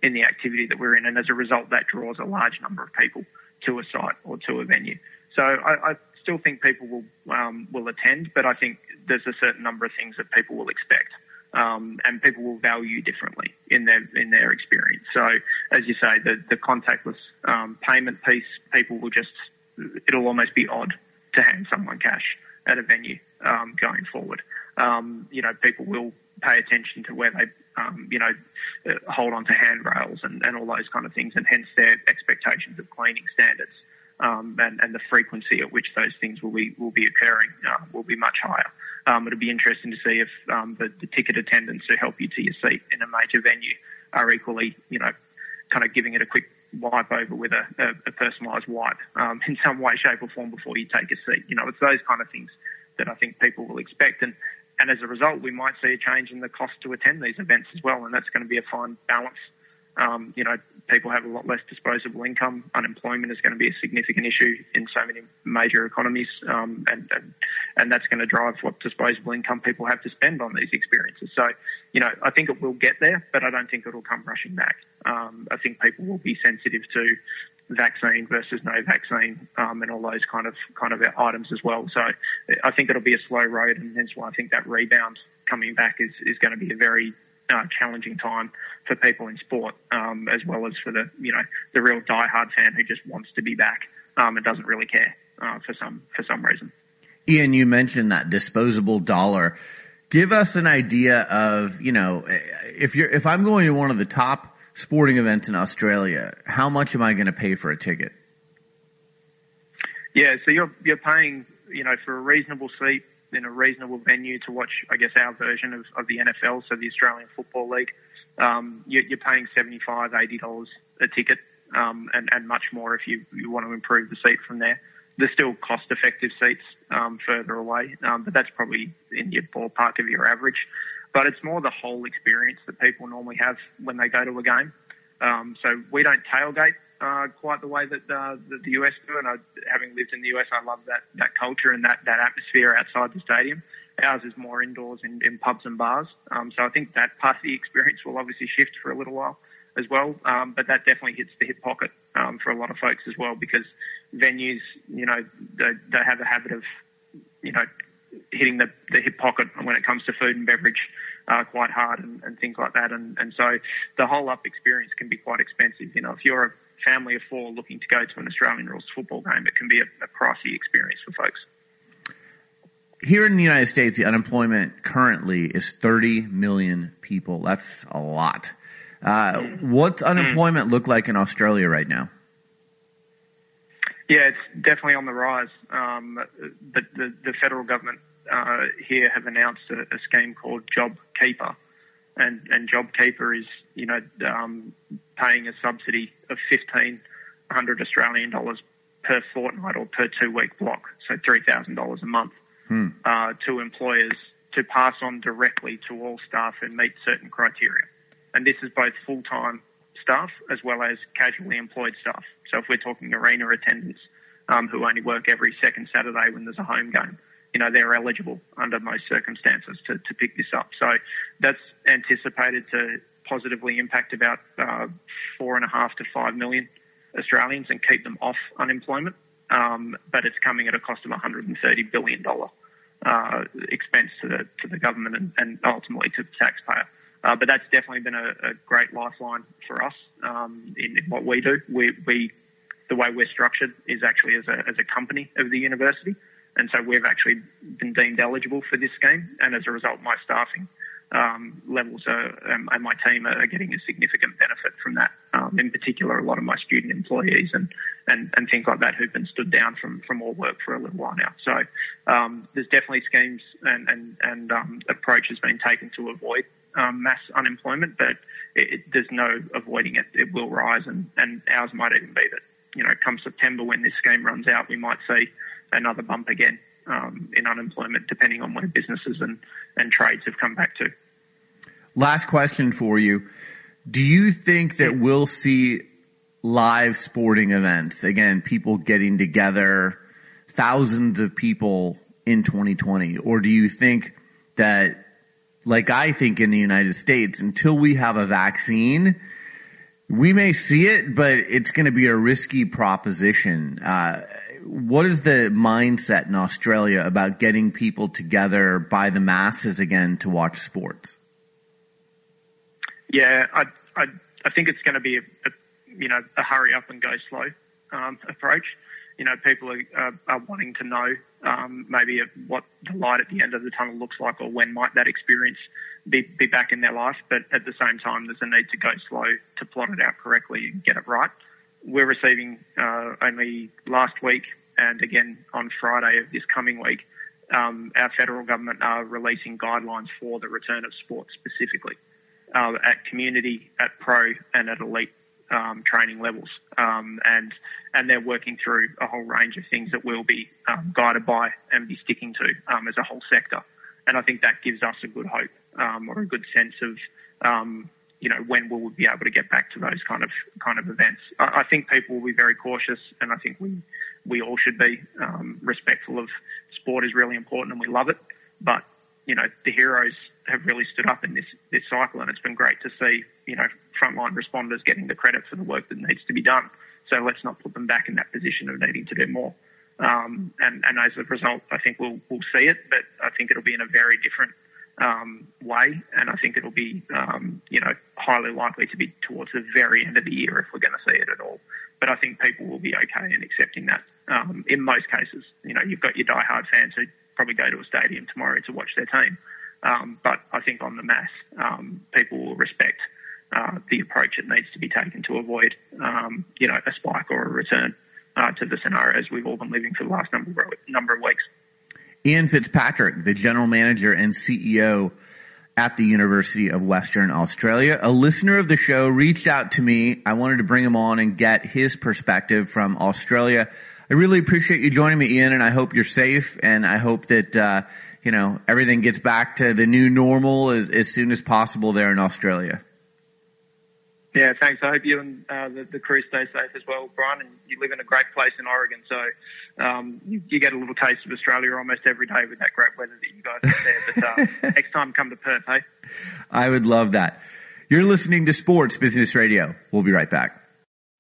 in the activity that we're in, and as a result, that draws a large number of people to a site or to a venue. So I, I still think people will um, will attend, but I think there's a certain number of things that people will expect. Um, and people will value differently in their in their experience. So, as you say, the the contactless um, payment piece, people will just it'll almost be odd to hand someone cash at a venue um, going forward. Um, you know, people will pay attention to where they um, you know uh, hold on to handrails and, and all those kind of things, and hence their expectations of cleaning standards. Um, and, and, the frequency at which those things will be will be occurring uh, will be much higher. Um, it'll be interesting to see if um, the, the, ticket attendants who help you to your seat in a major venue are equally, you know, kind of giving it a quick wipe over with a, a, a personalised wipe um, [laughs] in some way, shape, or form before you take a seat. You know, it's those kind of things that I think people will expect, and and as a result, we might see a change in the cost to attend these events as well, and that's going to be a fine balance um, you know, people have a lot less disposable income. Unemployment is going to be a significant issue in so many major economies, um, and, and, and that's going to drive what disposable income people have to spend on these experiences. So, you know, I think it will get there, but I don't think it'll come rushing back. Um, I think people will be sensitive to vaccine versus no vaccine, um, and all those kind of kind of items as well. So, I think it'll be a slow road, and hence why I think that rebound coming back is is going to be a very uh, challenging time for people in sport, um, as well as for the you know the real diehard fan who just wants to be back um, and doesn't really care uh, for some for some reason. Ian, you mentioned that disposable dollar. Give us an idea of you know if you're if I'm going to one of the top sporting events in Australia, how much am I going to pay for a ticket? Yeah, so you're you're paying you know for a reasonable seat in a reasonable venue to watch, I guess, our version of, of the NFL, so the Australian Football League, um, you're, you're paying $75, $80 a ticket, um, and, and much more if you, you want to improve the seat from there. There's still cost effective seats um, further away, um, but that's probably in your ballpark of your average. But it's more the whole experience that people normally have when they go to a game. Um, so we don't tailgate uh, quite the way that, uh, that the US do. And I, having lived in the US, I love that, that culture and that, that atmosphere outside the stadium. Ours is more indoors in, in pubs and bars. Um, so I think that part of the experience will obviously shift for a little while as well. Um, but that definitely hits the hip pocket um, for a lot of folks as well because venues, you know, they, they have a habit of, you know, hitting the, the hip pocket when it comes to food and beverage uh, quite hard and, and things like that. And, and so the whole up experience can be quite expensive. You know, if you're a family of four looking to go to an Australian rules football game, it can be a, a pricey experience for folks. Here in the United States, the unemployment currently is 30 million people. That's a lot. Uh, what's unemployment look like in Australia right now? Yeah, it's definitely on the rise. Um, the, the, the, federal government uh, here have announced a, a, scheme called Job Keeper, and, and Job Keeper is, you know, um, paying a subsidy of 1500 Australian dollars per fortnight or per two week block, so $3,000 a month, hmm. uh, to employers to pass on directly to all staff who meet certain criteria. And this is both full time staff as well as casually employed staff. So if we're talking arena attendants um, who only work every second Saturday when there's a home game, you know, they're eligible under most circumstances to, to pick this up. So that's anticipated to positively impact about uh, four and a half to five million Australians and keep them off unemployment. Um, but it's coming at a cost of 130 billion dollar uh, expense to the to the government and, and ultimately to the taxpayer. Uh, but that's definitely been a, a great lifeline for us um, in, in, what we do. We, we the way we're structured is actually as a as a company of the university. And so we've actually been deemed eligible for this scheme, and as a result, my staffing um, levels are, um, and my team are getting a significant benefit from that. Um, in particular, a lot of my student employees and, and, and things like that who've been stood down from, from all work for a little while now. So um, there's definitely schemes and, and, and um, approaches being taken to avoid um, mass unemployment, but it, it, there's no avoiding it. It will rise, and, and ours might even be that you know, come September when this scheme runs out, we might see another bump again um, in unemployment, depending on where businesses and, and trades have come back to. Last question for you. Do you think that we'll see live sporting events? Again, people getting together, thousands of people in 2020? Or do you think that, like I think in the United States, until we have a vaccine, we may see it, but it's going to be a risky proposition. Uh, what is the mindset in Australia about getting people together by the masses again to watch sports? Yeah, I I, I think it's going to be a, a you know a hurry up and go slow um, approach. You know, people are, are, are wanting to know um, maybe what the light at the end of the tunnel looks like, or when might that experience be, be back in their life. But at the same time, there's a need to go slow to plot it out correctly and get it right. We're receiving uh, only last week and again on Friday of this coming week, um, our federal government are releasing guidelines for the return of sport specifically uh, at community, at pro, and at elite um, training levels, um, and and they're working through a whole range of things that we'll be um, guided by and be sticking to um, as a whole sector. And I think that gives us a good hope um, or a good sense of um, you know when will we be able to get back to those kind of kind of events. I, I think people will be very cautious, and I think we we all should be um, respectful of sport is really important and we love it, but you know the heroes have really stood up in this this cycle, and it's been great to see you know frontline responders getting the credit for the work that needs to be done. So let's not put them back in that position of needing to do more. Um, and, and as a result, I think we'll we'll see it, but I think it'll be in a very different um, way, and I think it'll be um, you know highly likely to be towards the very end of the year if we're going to see it at all. But I think people will be okay in accepting that. Um, in most cases, you know, you've got your die-hard fans who probably go to a stadium tomorrow to watch their team. Um, but I think on the mass, um, people will respect uh, the approach that needs to be taken to avoid, um, you know, a spike or a return uh, to the scenarios we've all been living for the last number of, number of weeks. Ian Fitzpatrick, the general manager and CEO at the University of Western Australia. A listener of the show reached out to me. I wanted to bring him on and get his perspective from Australia. I really appreciate you joining me, Ian, and I hope you're safe and I hope that, uh, you know, everything gets back to the new normal as, as soon as possible there in Australia. Yeah, thanks. I hope you and uh, the, the, crew stay safe as well, Brian. And you live in a great place in Oregon, so um, you, you, get a little taste of Australia almost every day with that great weather that you guys have there. But uh, [laughs] next time, come to Perth, hey? I would love that. You're listening to Sports Business Radio. We'll be right back.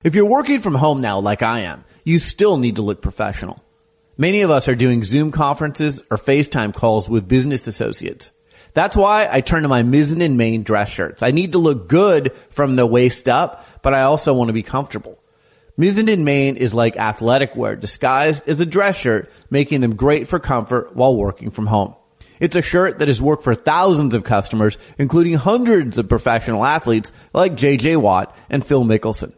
If you're working from home now, like I am, you still need to look professional. Many of us are doing Zoom conferences or FaceTime calls with business associates. That's why I turn to my Mizzen and Main dress shirts. I need to look good from the waist up, but I also want to be comfortable. Mizzen and Main is like athletic wear disguised as a dress shirt, making them great for comfort while working from home. It's a shirt that has worked for thousands of customers, including hundreds of professional athletes like JJ Watt and Phil Mickelson.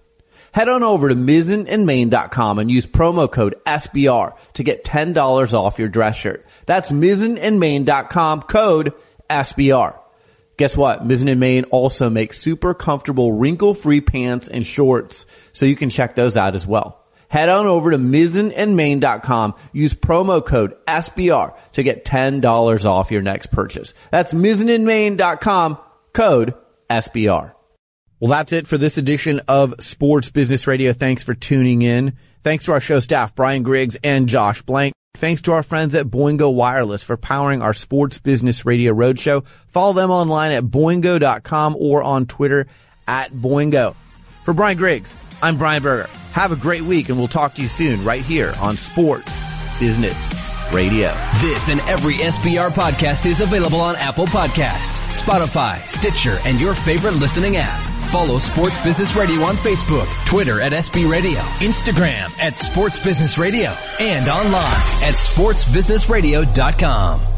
Head on over to mizzenandmain.com and use promo code SBR to get $10 off your dress shirt. That's mizzenandmain.com code SBR. Guess what? Mizzen and Main also makes super comfortable wrinkle-free pants and shorts, so you can check those out as well. Head on over to mizzenandmain.com. Use promo code SBR to get $10 off your next purchase. That's mizzenandmain.com, code SBR. Well, that's it for this edition of Sports Business Radio. Thanks for tuning in. Thanks to our show staff, Brian Griggs and Josh Blank. Thanks to our friends at Boingo Wireless for powering our Sports Business Radio Roadshow. Follow them online at boingo.com or on Twitter at Boingo. For Brian Griggs, I'm Brian Berger. Have a great week and we'll talk to you soon right here on Sports Business Radio. This and every SBR podcast is available on Apple Podcasts, Spotify, Stitcher, and your favorite listening app. Follow Sports Business Radio on Facebook, Twitter at SB Radio, Instagram at Sports Business Radio, and online at sportsbusinessradio.com.